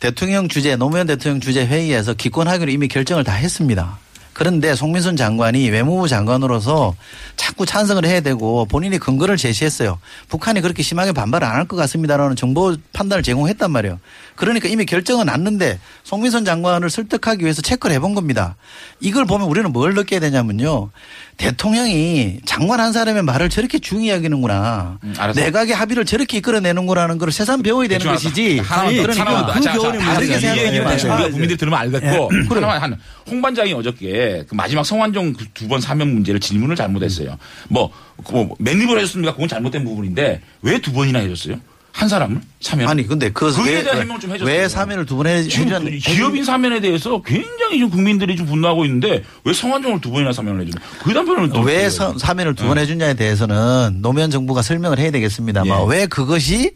대통령 주재, 노무현 대통령 주재 회의에서 기권하기로 이미 결정을 다 했습니다. 그런데 송민순 장관이 외무부 장관으로서 자꾸 찬성을 해야 되고 본인이 근거를 제시했어요. 북한이 그렇게 심하게 반발 안할 것 같습니다라는 정보 판단을 제공했단 말이에요. 그러니까 이미 결정은 났는데 송민순 장관을 설득하기 위해서 체크를 해본 겁니다. 이걸 보면 우리는 뭘 느껴야 되냐면요. 대통령이 장관 한 사람의 말을 저렇게 중히 여기는구나. 음. 내각의 합의를 저렇게 이끌어내는구라는 걸 새삼 배워야 되는 것이지. 하나만 더, 그러니까 하나만 더. 그 교훈이 다르게 얘기는 대충 돼요. 우리가 국민들이 들으면 알겠고 하나만 한 홍반장이 어저께 그 마지막 성완종 두번 사면 문제를 질문을 잘못했어요. 뭐, 뭐 맨입을 해줬습니까? 그건 잘못된 부분인데 왜 두 번이나 해줬어요? 한 사람을 사면 아니 근데 그 왜- 대한 해명 좀 해줬어요. 왜 사면을 두 번 해? 지금 해줬- 그 기업인 사면에 대해서 굉장히 좀 국민들이 좀 분노하고 있는데 왜 성완종을 두 번이나 사면을 해주는? 그 답변은 또왜 어떻게 서- 해요? 사면을 두 번 해준냐에 대해서는 노무현 정부가 설명을 해야 되겠습니다만 예. 왜 그것이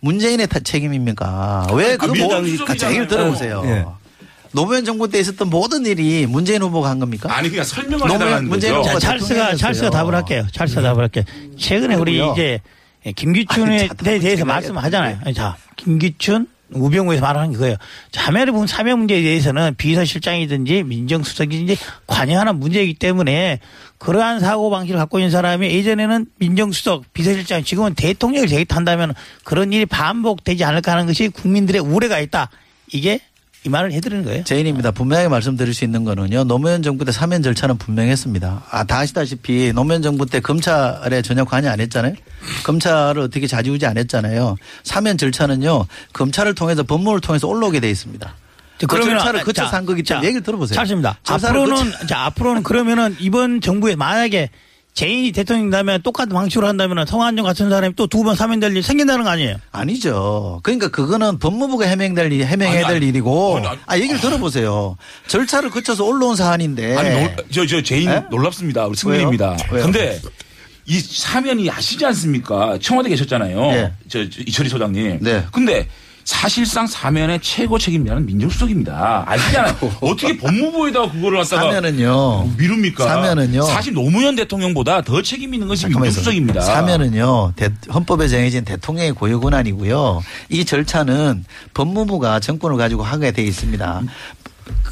문재인의 타- 책임입니까? 왜 그. 자, 얘기를 들어보세요. 예. 노무현 정부 때 있었던 모든 일이 문재인 후보가 한 겁니까? 아니 그냥 설명을 노무현- 해달라는 문재인 거죠. 찰스가. 찰스가 답을 할게요. 찰스가 답을 할게요. 최근에 우리 그리고요. 이제 김기춘에 아니, 자, 답을 대해서 말씀하잖아요. 아니, 자, 김기춘 우병우에서 말하는 게 그거예요. 자멸의 부분 사면 문제에 대해서는 비서실장이든지 민정수석이든지 관여하는 문제이기 때문에 그러한 사고 방식을 갖고 있는 사람이 예전에는 민정수석, 비서실장, 지금은 대통령을 제기한다면 그런 일이 반복되지 않을까 하는 것이 국민들의 우려가 있다. 이게 이 말을 해드리는 거예요. 제인입니다. 분명하게 말씀드릴 수 있는 거는요. 노무현 정부 때 사면 절차는 분명했습니다. 아, 다 아시다시피 노무현 정부 때 검찰에 전혀 관여 안 했잖아요. 검찰을 어떻게 좌지우지 안 했잖아요. 사면 절차는요. 검찰을 통해서 법무를 통해서 올라오게 돼 있습니다. 그 절차를 거쳐서 한 거기 때문에 얘기를 들어보세요. 절차를 앞으로는 자 앞으로는 그러면은 이번 정부에 만약에 재인이 대통령이라면 똑같은 방식으로 한다면 성완종 같은 사람이 또 두 번 사면될 일 생긴다는 거 아니에요? 아니죠. 그러니까 그거는 법무부가 해명될 일, 해명해야 아니, 될 아니. 일이고. 아니, 아니. 아, 얘기를 들어보세요. 절차를 거쳐서 올라온 사안인데. 아니 놀, 저, 저 제인 에? 놀랍습니다. 우리 승민입니다. 근데 이 사면이 아시지 않습니까? 청와대 계셨잖아요. 네. 저, 저 이철희 소장님. 네. 근데 사실상 사면의 최고 책임자는 민정수석입니다. 아시잖아요. 어떻게 법무부에다가 그거를 갖다가 사면은요. 미룹니까? 사면은요. 사실 노무현 대통령보다 더 책임 있는 것이. 민정수석입니다. 사면은요 대- 헌법에 정해진 대통령의 고유 권한이고요. 이 절차는 법무부가 정권을 가지고 하게 돼 있습니다.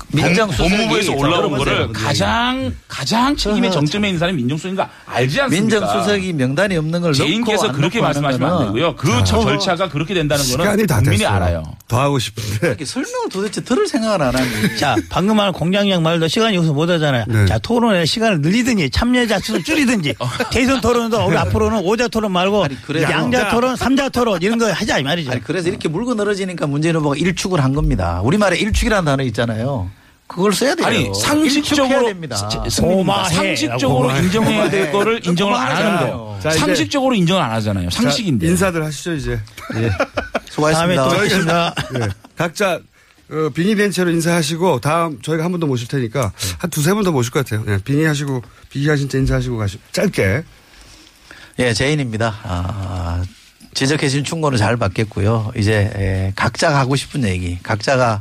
민정수석이 법무부에서 올라온. 거를 가장 가장 책임의 저는 정점에 있는 사람이 민정수석인가 알지 않습니까? 민정수석이 명단이 없는 걸 제인께서 안 그렇게 말씀하시면 안 되고요. 그 저- 절차가 그렇게 된다는 거는 국민이 됐어요. 알아요. 더 하고 싶은데. 이렇게 설명을 도대체 들을 생각을 안 하니. 자 방금 말 공장장 말도 시간이 없어서 못 하잖아요. 네. 자 토론의 시간을 늘리든지 참여자 수를 줄이든지 대선 토론도 우리 앞으로는 오자 토론 말고 아니. 양자 토론, 삼자 토론 이런 거 하자 이 말이죠. 아니 그래서 이렇게 물고 늘어지니까 문재인 후보가 일축을 한 겁니다. 우리 말에 일축이라는 단어 있잖아요. 그걸 써야 돼요. 아니 상식적으로 됩니다. 상식적으로. 인정해야 될 거를 인정을 안 하는. 거. 자, 상식적으로 인정을 안 하잖아요. 상식인데. 자, 인사들 하시죠 이제. 예. 다음에 수고하셨습니다. 또 뵙겠습니다. 예. 각자 어, 빙의된 채로 인사하시고 다음 저희가 한 번 더 모실 테니까 한 두세 번 더 모실 것 같아요. 예, 빙의하시고 빙의하신 채 인사하시고 가시고 짧게. 예, 제인입니다. 아, 지적해 주신 충고는 잘 받겠고요. 이제 예, 각자가 하고 싶은 얘기, 각자가 어,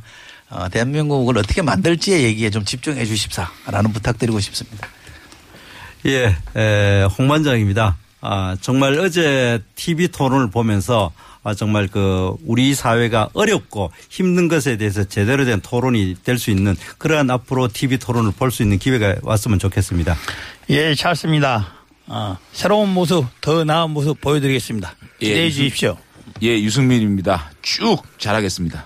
대한민국을 어떻게 만들지의 얘기에 좀 집중해 주십사라는 부탁드리고 싶습니다. 예, 에, 홍반장입니다. 아, 정말 어제 TV 토론을 보면서 아, 정말 그 우리 사회가 어렵고 힘든 것에 대해서 제대로 된 토론이 될 수 있는 그러한 앞으로 TV 토론을 볼 수 있는 기회가 왔으면 좋겠습니다. 예, 찰스입니다. 어, 새로운 모습, 더 나은 모습 보여드리겠습니다. 예, 기대해 무슨- 주십시오. 예, 유승민입니다. 쭉 잘하겠습니다.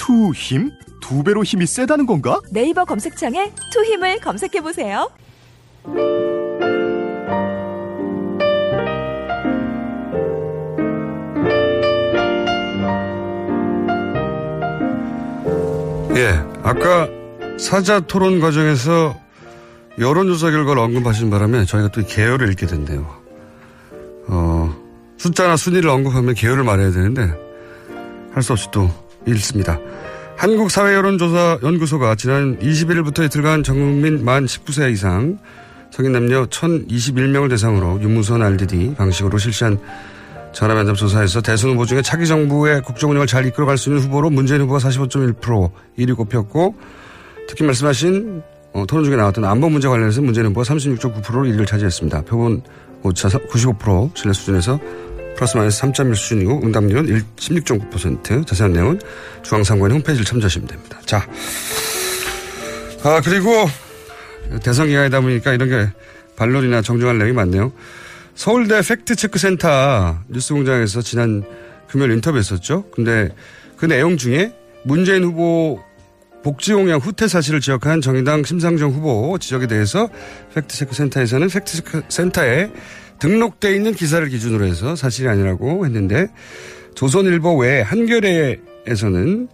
투힘? 두 배로 힘이 세다는 건가? 네이버 검색창에 투힘을 검색해 보세요. 예, 아까 4자 토론 과정에서 여론조사 결과를 언급하신 바람에 저희가 또 개요를 읽게 됐네요. 어, 숫자나 순위를 언급하면 계열을 말해야 되는데 할 수 없이 또 읽습니다. 한국사회여론조사연구소가 지난 21일부터 이틀간 전국민 만 19세 이상 성인 남녀 1021명을 대상으로 유무선 RDD 방식으로 실시한 전화면접 조사에서 대선 후보 중에 차기 정부의 국정 운영을 잘 이끌어갈 수 있는 후보로 문재인 후보가 45.1% 1위 꼽혔고 특히 말씀하신 어, 토론 중에 나왔던 안보 문제 관련해서 문재인 후보가 36.9%로 1위를 차지했습니다. 표본 오차 95% 신뢰 수준에서 플러스 마이너스 3.1 수준이고 응답률은 16.9% 자세한 내용은 중앙선관위 홈페이지를 참조하시면 됩니다. 자, 아 그리고 대선 기간이다 보니까 이런 게 반론이나 정정할 내용이 많네요. 서울대 팩트체크센터 뉴스공장에서 지난 금요일 인터뷰했었죠. 근데 그 내용 중에 문재인 후보 복지공약 후퇴 사실을 지적한 정의당 심상정 후보 지적에 대해서 팩트체크센터에서는 팩트체크센터에 등록돼 있는 기사를 기준으로 해서 사실이 아니라고 했는데 조선일보 외 한겨레에서는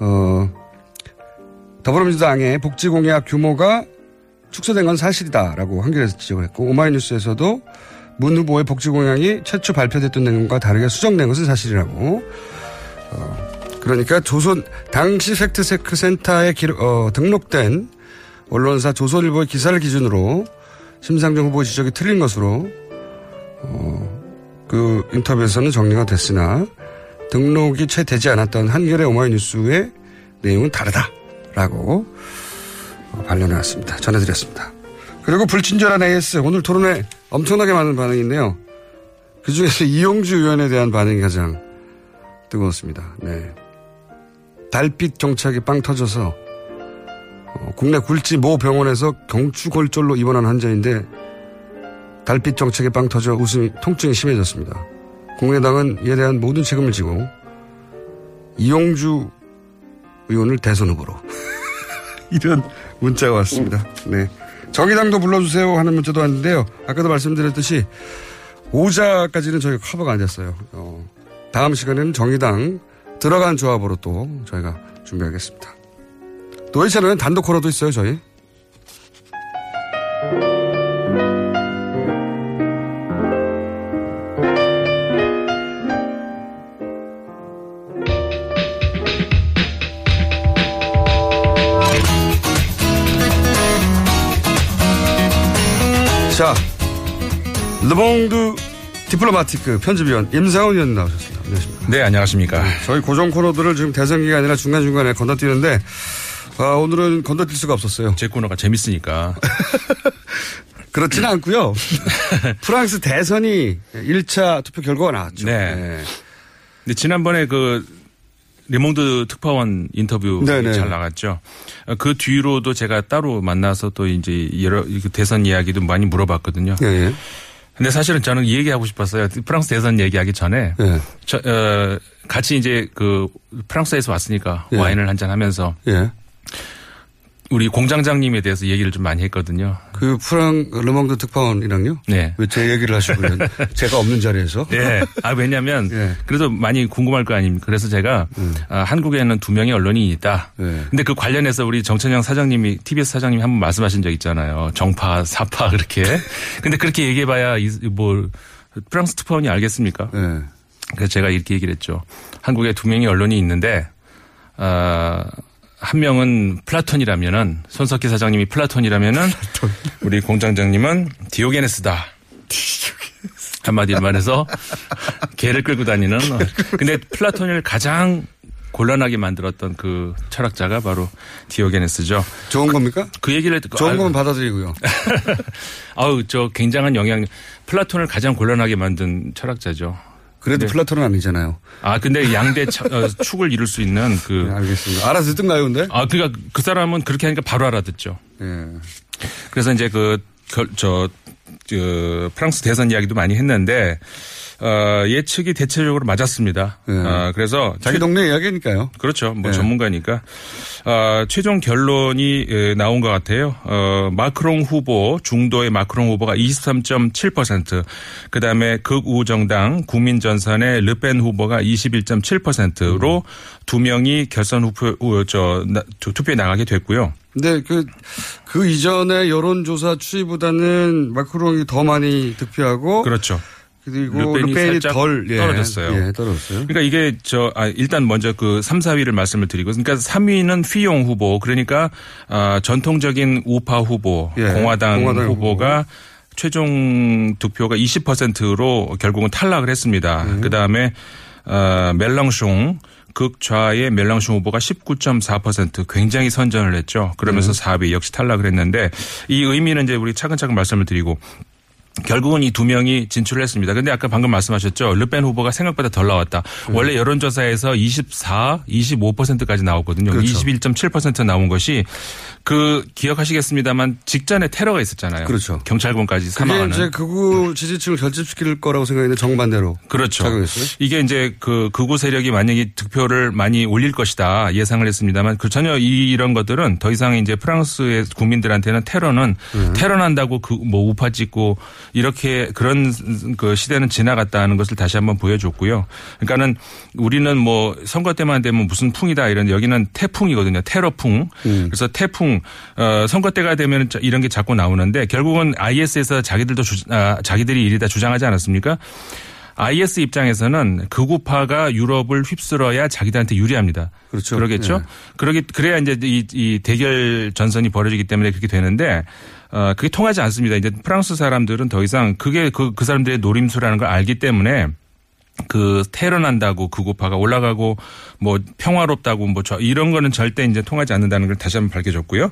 어 더불어민주당의 복지공약 규모가 축소된 건 사실이다라고 한겨레에서 지적을 했고 오마이뉴스에서도 문 후보의 복지공약이 최초 발표됐던 내용과 다르게 수정된 것은 사실이라고 어, 그러니까 조선 당시 팩트체크 센터에 기록, 어, 등록된 언론사 조선일보의 기사를 기준으로 심상정 후보 지적이 틀린 것으로 어, 그 인터뷰에서는 정리가 됐으나 등록이 채 되지 않았던 한겨레 오마이뉴스의 내용은 다르다라고 어, 반론해 왔습니다. 전해드렸습니다. 그리고 불친절한 AS 오늘 토론에 엄청나게 많은 반응인데요. 그중에서 이용주 의원에 대한 반응이 가장 뜨거웠습니다. 네. 달빛 경착이 빵 터져서 어, 국내 굴지 모 병원에서 경추골절로 입원한 환자인데 달빛 정책에 빵 터져 웃음이 통증이 심해졌습니다. 국민의당은 이에 대한 모든 책임을 지고 이용주 의원을 대선 후보로 이런 문자가 왔습니다. 네. 정의당도 불러주세요 하는 문자도 왔는데요. 아까도 말씀드렸듯이 오자까지는 저희가 커버가 안 됐어요. 어, 다음 시간에는 정의당 들어간 조합으로 또 저희가 준비하겠습니다. 노회찬은 단독 코너도 있어요, 저희. 자, 르몽드 디플로마티크 편집위원 임상훈 위원 나오셨습니다. 안녕하십니까. 네, 안녕하십니까. 저희 고정 코너들을 지금 대선 기간이라 중간중간에 건너뛰는데, 아, 오늘은 건너뛸 수가 없었어요. 제 코너가 재밌으니까. 그렇지는 않고요. 프랑스 대선이 1차 투표 결과가 나왔죠. 네. 네. 근데 지난번에 그 르몽드 특파원 인터뷰 네네. 잘 나갔죠. 그 뒤로도 제가 따로 만나서 또 이제 여러 대선 이야기도 많이 물어봤거든요. 네. 근데 사실은 저는 이 얘기하고 싶었어요. 프랑스 대선 얘기하기 전에 네. 저, 어, 같이 이제 그 프랑스에서 왔으니까 네. 와인을 한잔 하면서 네. 우리 공장장님에 대해서 얘기를 좀 많이 했거든요. 그 프랑 르몽드 특파원이랑요? 네. 왜 제 얘기를 하시고요? 제가 없는 자리에서? 네. 아 왜냐하면 네. 그래도 많이 궁금할 거 아닙니까? 그래서 제가 음. 아, 한국에는 두 명의 언론인이 있다. 네. 근데 그 관련해서 우리 정천영 사장님이 TBS 사장님이 한 번 말씀하신 적 있잖아요. 정파, 사파 그렇게. 근데 그렇게 얘기해봐야 뭐 프랑스 특파원이 알겠습니까? 네. 그래서 제가 이렇게 얘기를 했죠. 한국에 두 명의 언론인이 있는데 아. 한 명은 플라톤이라면은 손석희 사장님이 플라톤이라면은 우리 공장장님은 디오게네스다. 한마디로 말해서 개를 끌고 다니는. 근데 플라톤을 가장 곤란하게 만들었던 그 철학자가 바로 디오게네스죠. 좋은 겁니까? 그 얘기를 좋은 거면 받아들이고요. 아우 저 굉장한 영향. 플라톤을 가장 곤란하게 만든 철학자죠. 그래도 네. 플라톤은 아니잖아요. 아, 근데 양대 어, 축을 이룰 수 있는 그. 네, 알겠습니다. 알아듣던가요, 근데? 아, 그니까 그 사람은 그렇게 하니까 바로 알아듣죠. 네. 그래서 이제 그, 저, 그 프랑스 대선 이야기도 많이 했는데, 어, 예측이 대체적으로 맞았습니다. 어, 그래서 자기 동네 이야기니까요. 그렇죠. 뭐 네. 전문가니까 어, 최종 결론이 에, 나온 것 같아요. 어, 마크롱 후보 중도의 마크롱 후보가 23.7%, 그 다음에 극우 정당 국민전선의 르펜 후보가 21.7%로 두 명이 결선 후보 어, 저 나- 투- 투표에 나가게 됐고요. 근데 그, 그 이전에 여론조사 추이보다는 마크롱이 더 많이 득표하고. 그렇죠. 그리고 르펜이 르펜이 살짝 덜 예, 떨어졌어요. 예, 떨어졌어요. 그러니까 이게 저 아, 일단 먼저 그 3, 4위를 말씀을 드리고 그러니까 3위는 휘용 후보 그러니까 아, 전통적인 우파 후보 예, 공화당, 공화당 후보가 최종 득표가 20%로 결국은 탈락을 했습니다. 네. 그다음에 어, 멜랑숑 극좌의 멜랑숑 후보가 19.4% 굉장히 선전을 했죠. 그러면서 네. 4위 역시 탈락을 했는데 이 의미는 이제 우리 차근차근 말씀을 드리고 결국은 이 두 명이 진출을 했습니다. 근데 아까 방금 말씀하셨죠. 르펜 후보가 생각보다 덜 나왔다. 네. 원래 여론조사에서 24, 25%까지 나왔거든요. 그렇죠. 21.7% 나온 것이 그 기억하시겠습니다만 직전에 테러가 있었잖아요. 그렇죠. 경찰관까지 그게 사망하는. 이제 극우 지지층을 결집시킬 거라고 생각했는데 정반대로. 그렇죠. 작용했어요? 이게 이제 그 극우 세력이 만약에 득표를 많이 올릴 것이다 예상을 했습니다만 그 전혀 이, 이런 것들은 더 이상 이제 프랑스의 국민들한테는 테러는 네. 테러 난다고 그 뭐 우파 찍고 이렇게 그런 그 시대는 지나갔다는 것을 다시 한번 보여줬고요. 그러니까는 우리는 뭐 선거 때만 되면 무슨 풍이다 이런 여기는 태풍이거든요. 테러풍. 음. 그래서 태풍 어, 선거 때가 되면 이런 게 자꾸 나오는데 결국은 IS에서 자기들도 주, 아, 자기들이 일이다 주장하지 않았습니까? IS 입장에서는 극우파가 유럽을 휩쓸어야 자기들한테 유리합니다. 그렇죠. 그러겠죠. 네. 그러기 그래야 이제 이, 이 대결 전선이 벌어지기 때문에 그렇게 되는데 어 그게 통하지 않습니다. 이제 프랑스 사람들은 더 이상 그게 그, 그 사람들의 노림수라는 걸 알기 때문에 그 테러 난다고 극우파가 올라가고 뭐 평화롭다고 뭐 저 이런 거는 절대 이제 통하지 않는다는 걸 다시 한번 밝혀졌고요.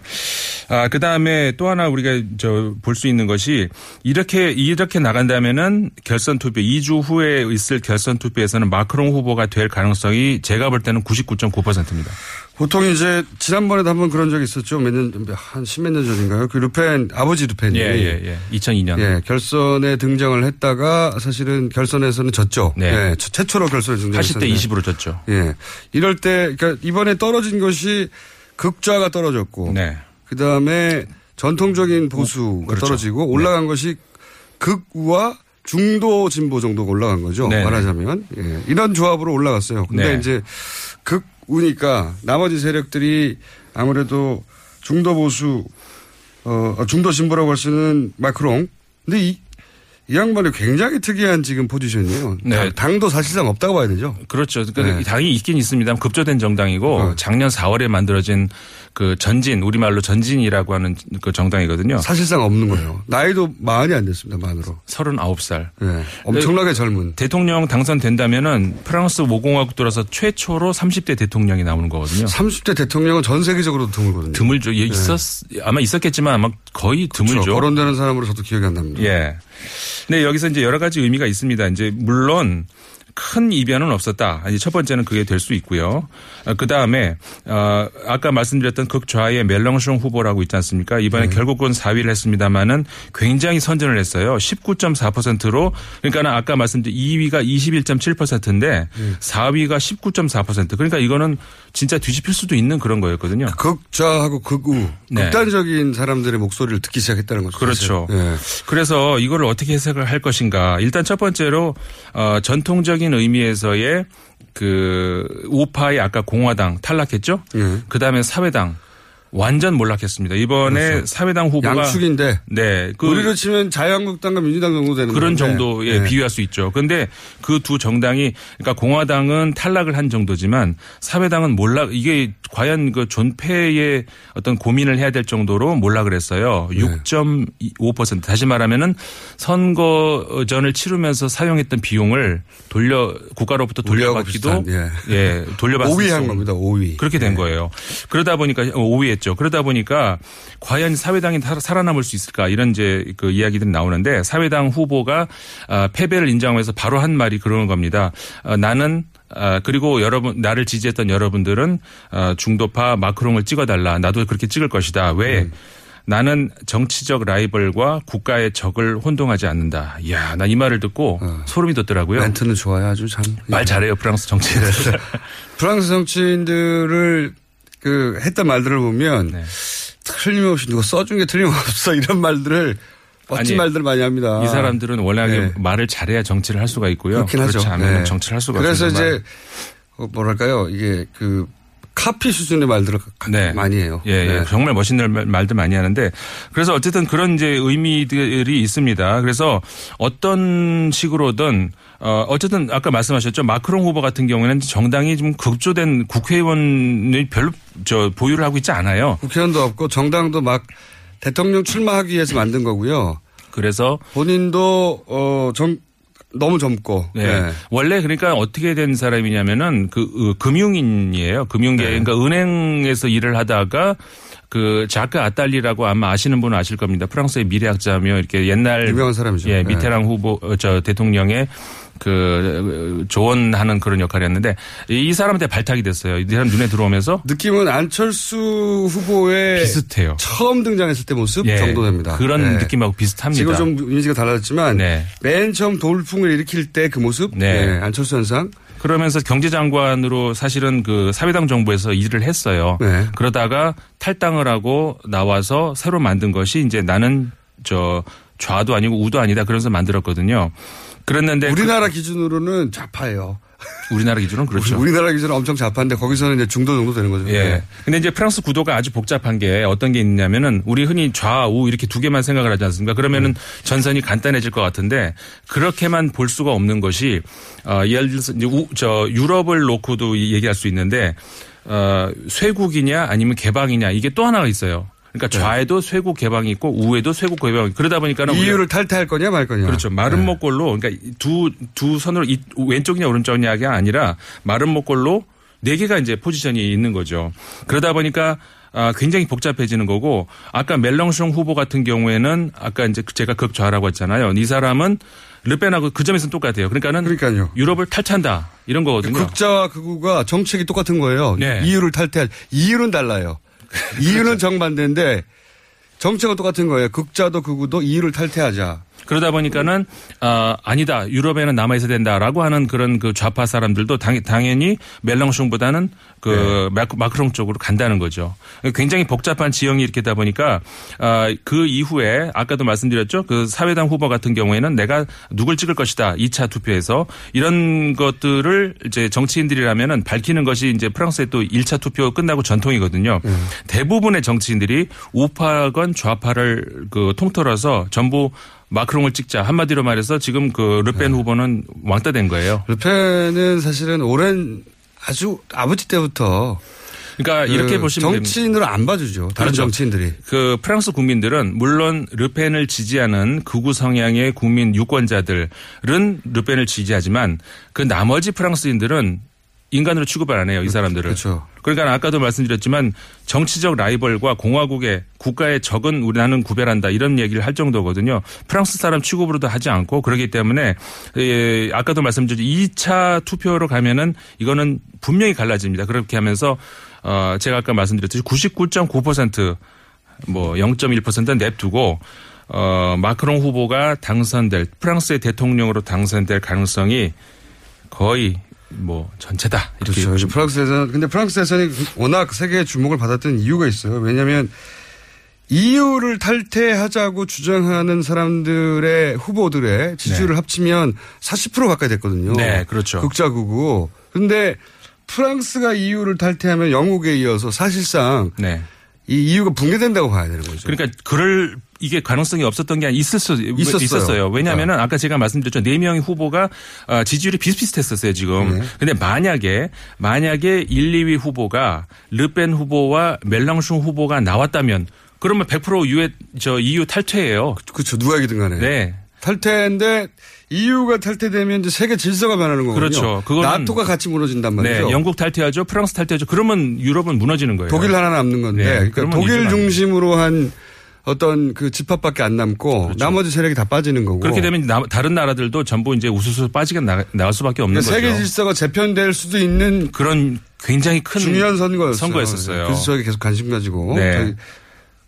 아 그다음에 또 하나 우리가 저 볼 수 있는 것이 이렇게 이렇게 나간다면은 결선 투표 2주 후에 있을 결선 투표에서는 마크롱 후보가 될 가능성이 제가 볼 때는 99.9%입니다. 보통 이제 지난번에도 한번 그런 적이 있었죠. 몇 년, 한 십몇 년 전인가요? 그 르펜, 아버지 르펜이. 예, 예, 예. 2002년. 예, 결선에 등장을 했다가 사실은 결선에서는 졌죠. 네. 예, 최- 최초로 결선에 등장했는데 80대 20으로 졌죠. 예. 이럴 때, 그러니까 이번에 떨어진 것이 극좌가 떨어졌고. 네. 그 다음에 전통적인 보수가 그렇죠. 떨어지고 올라간 것이 극우와 중도 진보 정도가 올라간 거죠. 네. 말하자면. 예. 이런 조합으로 올라갔어요. 근데 네. 이제 극 우니까 나머지 세력들이 아무래도 중도 보수, 어, 중도 진보라고 할수 있는 마크롱. 근데 이, 이 양반이 굉장히 특이한 지금 포지션이에요. 네. 당- 당도 사실상 없다고 봐야 되죠. 그렇죠. 그러니까 네. 당이 있긴 있습니다. 급조된 정당이고 어. 작년 4월에 만들어진 그 전진 우리말로 전진이라고 하는 그 정당이거든요. 사실상 없는 거예요. 나이도 많이 안 됐습니다. 만으로. 39살. 네. 엄청나게 젊은. 대통령 당선된다면은 프랑스 모공화국 들어서 최초로 30대 대통령이 나오는 거거든요. 30대 대통령은 전 세계적으로 드물거든요. 드물죠. 예, 있었 아마 있었겠지만 아마 거의 드물죠. 그렇죠. 거론되는 사람으로 저도 기억이 안 납니다. 예. 근데 여기서 이제 여러 가지 의미가 있습니다. 이제 물론 큰 이변은 없었다. 첫 번째는 그게 될 수 있고요. 그 다음에 어, 아까 말씀드렸던 극좌의 멜랑숑 후보라고 있지 않습니까? 이번에 네. 결국은 4위를 했습니다마는 굉장히 선전을 했어요. 19.4%로 그러니까 아까 말씀드린 2위가 21.7%인데 네. 4위가 19.4%. 그러니까 이거는 진짜 뒤집힐 수도 있는 그런 거였거든요. 극좌하고 극우 네. 극단적인 사람들의 목소리를 듣기 시작했다는 거죠. 그렇죠. 예. 그래서 이걸 어떻게 해석을 할 것인가. 일단 첫 번째로 어, 전통적인 의미에서의 그 우파의 아까 공화당 탈락했죠. 예. 그 다음에 사회당 완전 몰락했습니다. 이번에 그렇죠. 사회당 후보가 양축인데 네, 그 우리로 치면 자유한국당과 민주당 정도 되는 그런 건데. 정도에 예. 비유할 수 있죠. 그런데 그 두 정당이 그러니까 공화당은 탈락을 한 정도지만 사회당은 몰락 이게 과연 그 존폐의 어떤 고민을 해야 될 정도로 몰락을 했어요. 네. 6.5% 다시 말하면은 선거전을 치르면서 사용했던 비용을 돌려 국가로부터 돌려받기도 비슷한, 예, 돌려받을 5위 수한 겁니다. 5위. 그렇게 된 거예요. 그러다 보니까 5위 했죠. 그러다 보니까 과연 사회당이 살- 살아남을 수 있을까 이런 이제 그 이야기들이 나오는데 사회당 후보가 아, 패배를 인정하면서 바로 한 말이 그러는 겁니다. 아, 나는 아, 그리고 여러분 나를 지지했던 여러분들은 아, 중도파 마크롱을 찍어달라. 나도 그렇게 찍을 것이다. 왜? 나는 정치적 라이벌과 국가의 적을 혼동하지 않는다. 이야, 나이 말을 듣고 소름이 돋더라고요. 멘트는 좋아요, 아주 참. 말 잘해요, 프랑스 정치인들. 프랑스 정치인들을 그 했던 말들을 보면 네. 틀림없이 누가 써준 게 틀림없어 이런 말들을 멋진 아니, 말들 많이 합니다. 이 사람들은 워낙에 네. 말을 잘해야 정치를 할 수가 있고요. 그렇긴 그렇지. 않으면 네. 정치를 할 수가 그래서 없어요. 이제 어, 뭐랄까요 이게 그 카피 수준의 말들을 가- 많이 해요. 예, 예. 네. 정말 멋있는 말- 말들 많이 하는데 그래서 어쨌든 그런 이제 의미들이 있습니다. 그래서 어떤 식으로든 어 어쨌든 아까 말씀하셨죠 마크롱 후보 같은 경우에는 정당이 좀 급조된 국회의원이 별로 저 보유를 하고 있지 않아요. 국회의원도 없고 정당도 막 대통령 출마하기 위해서 만든 거고요. 그래서 본인도 어정 너무 젊고 네. 네. 원래 그러니까 어떻게 된 사람이냐면은 그 어, 금융인이에요. 금융계 네. 그러니까 은행에서 일을 하다가 그 자크 아딸리라고 아마 아시는 분은 아실 겁니다. 프랑스의 미래학자며 이렇게 옛날 유명한 사람이죠. 예, 네. 미테랑 후보 어, 저 대통령의 그 조언하는 그런 역할이었는데 이이 사람한테 발탁이 됐어요. 이 사람 눈에 들어오면서 느낌은 안철수 후보의 비슷해요. 처음 등장했을 때 모습 예, 정도 됩니다. 그런 네. 느낌하고 비슷합니다. 지금 좀 이미지가 달라졌지만 네. 맨 처음 돌풍을 일으킬 때 그 모습 네. 네, 안철수 현상 그러면서 경제장관으로 사실은 그 사회당 정부에서 일을 했어요. 네. 그러다가 탈당을 하고 나와서 새로 만든 것이 이제 나는 저 좌도 아니고 우도 아니다 그러면서 만들었거든요. 그랬는데 우리나라 기준으로는 좌파예요. 그- 우리나라 기준은 그렇죠. 우리나라 기준은 엄청 좌파인데 거기서는 이제 중도 정도 되는 거죠. 예. 네. 근데 이제 프랑스 구도가 아주 복잡한 게 어떤 게 있냐면은 우리 흔히 좌우 이렇게 두 개만 생각을 하지 않습니까? 그러면은 전선이 간단해질 것 같은데 그렇게만 볼 수가 없는 것이 어 예를 들어서 이제 우, 저 유럽을 놓고도 이- 얘기할 수 있는데 어 쇄국이냐 아니면 개방이냐 이게 또 하나가 있어요. 그러니까 좌에도 쇄국 개방이 있고 우에도 쇄국 개방이 있고 그러다 보니까는 이유를 탈퇴할 거냐 말 거냐. 그렇죠. 마른 목골로 그러니까 두 두 선으로 이- 왼쪽이냐 오른쪽이냐가 아니라 마른 목골로 네 개가 이제 포지션이 있는 거죠. 그러다 보니까 아, 굉장히 복잡해지는 거고 아까 멜렁숑 후보 같은 경우에는 아까 이제 제가 극좌라고 했잖아요. 이 사람은 르펜하고 그 점에서는 똑같아요. 그러니까는 그러니까요. 유럽을 탈퇴한다 이런 거거든요. 극자와 극우가 정책이 똑같은 거예요. 네. 이유를 탈퇴할 이유는 달라요. 이유는 정반대인데 정책은 똑같은 거예요. 극자도 극우도 이유를 탈퇴하자. 그러다 보니까는 아 아니다. 유럽에는 남아 있어야 된다라고 하는 그런 그 좌파 사람들도 당, 당연히 멜렁숑보다는 그 마크- 마크롱 쪽으로 간다는 거죠. 굉장히 복잡한 지형이 이렇게 다 보니까 아그 이후에 아까도 말씀드렸죠? 그 사회당 후보 같은 경우에는 내가 누굴 찍을 것이다. 2차 투표에서. 이런 것들을 이제 정치인들이라면은 밝히는 것이 이제 프랑스의 또 1차 투표 끝나고 전통이거든요. 대부분의 정치인들이 우파건 좌파를 그 통틀어서 전부 마크롱을 찍자 한마디로 말해서 지금 그 르펜 후보는 왕따 된 거예요. 르펜은 사실은 오랜 아주 아버지 때부터 그러니까 그 이렇게 보시면. 정치인으로 안 봐주죠. 다른 그렇죠. 정치인들이. 그 프랑스 국민들은 물론 르펜을 지지하는 극우 성향의 국민 유권자들은 르펜을 지지하지만 그 나머지 프랑스인들은 인간으로 취급을 안 해요. 이 사람들을. 그렇죠. 그러니까 아까도 말씀드렸지만 정치적 라이벌과 공화국의 국가의 적은 우리나는 구별한다 이런 얘기를 할 정도거든요. 프랑스 사람 취급으로도 하지 않고 그렇기 때문에 예, 아까도 말씀드렸죠. 2차 투표로 가면은 이거는 분명히 갈라집니다. 그렇게 하면서 어 제가 아까 말씀드렸듯이 99.9%뭐 0.1%는 냅두고 어 마크롱 후보가 당선될 프랑스의 대통령으로 당선될 가능성이 거의 뭐 전체다 이렇게 그렇죠. 요즘 프랑스에서 근데 프랑스 대선이 워낙 세계의 주목을 받았던 이유가 있어요. 왜냐하면 EU를 탈퇴하자고 주장하는 사람들의 후보들의 지지율을 합치면 40% 가까이 됐거든요. 네, 그렇죠. 극자극우. 근데 프랑스가 EU를 탈퇴하면 영국에 이어서 사실상 네. 이 EU가 붕괴된다고 봐야 되는 거죠. 그러니까 그럴 이게 가능성이 없었던 게 있을 수 있었어요. 있었어요. 왜냐하면은 아까 제가 말씀드렸죠. 네 명의 후보가 어, 지지율이 비슷비슷했었어요, 지금. 네. 근데 만약에 만약에 1, 2위 후보가 르펜 후보와 멜랑숑 후보가 나왔다면 그러면 100% 유에 저 EU 탈퇴예요. 그렇죠. 누가 이기든 간에. 네. 탈퇴인데 EU가 탈퇴되면 이제 세계 질서가 변하는 거거든요. 그렇죠. 그거는 나토가 같이 무너진단 말이죠. 네, 영국 탈퇴하죠. 프랑스 탈퇴하죠. 그러면 유럽은 무너지는 거예요. 독일 하나 남는 건데 네, 그러니까 독일 중심으로 한 어떤 그 집합밖에 안 남고 나머지 세력이 다 빠지는 거고. 그렇게 되면 나- 다른 나라들도 전부 이제 우수수 빠지게 나, 나갈 수밖에 없는 그러니까 거죠. 세계 질서가 재편될 수도 있는 그런 굉장히 큰 중요한 선거였어요. 선거였었어요. 그래서 저희 계속 관심 가지고 네. 저희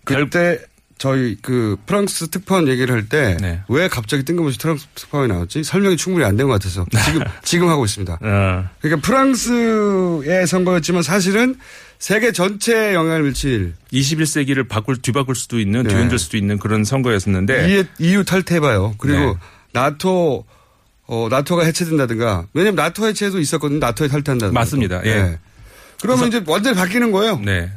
그때 저희 그 프랑스 특파원 얘기를 할 때왜 네. 갑자기 뜬금없이 프랑스 특파원이 나왔지? 설명이 충분히 안 된 것 같아서 지금 지금 하고 있습니다. 어. 그러니까 프랑스의 선거였지만 사실은 세계 전체에 영향을 미칠 21세기를 바꿀 뒤바꿀 수도 있는 네. 뒤흔들 수도 있는 그런 선거였었는데 EU, EU 탈퇴해봐요. 그리고 네. 나토 어, 나토가 해체된다든가 왜냐면 나토 해체도 있었거든요. 나토에 탈퇴한다든가. 맞습니다. 예. 네. 그러면 이제 완전히 바뀌는 거예요. 네.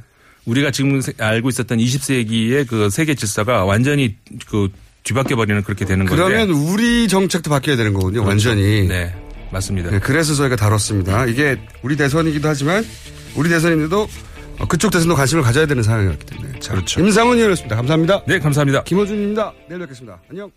우리가 지금 세- 알고 있었던 20세기의 그 세계 질서가 완전히 그 뒤바뀌어 버리는 그렇게 되는 건데. 그러면 우리 정책도 바뀌어야 되는 거군요. 그렇죠. 완전히. 네. 맞습니다. 네, 그래서 저희가 다뤘습니다. 이게 우리 대선이기도 하지만 우리 대선인데도 어, 그쪽 대선도 관심을 가져야 되는 상황이었기 때문에. 자, 그렇죠. 임상훈 의원이었습니다. 감사합니다. 네, 감사합니다. 김호준입니다. 내일 뵙겠습니다. 안녕.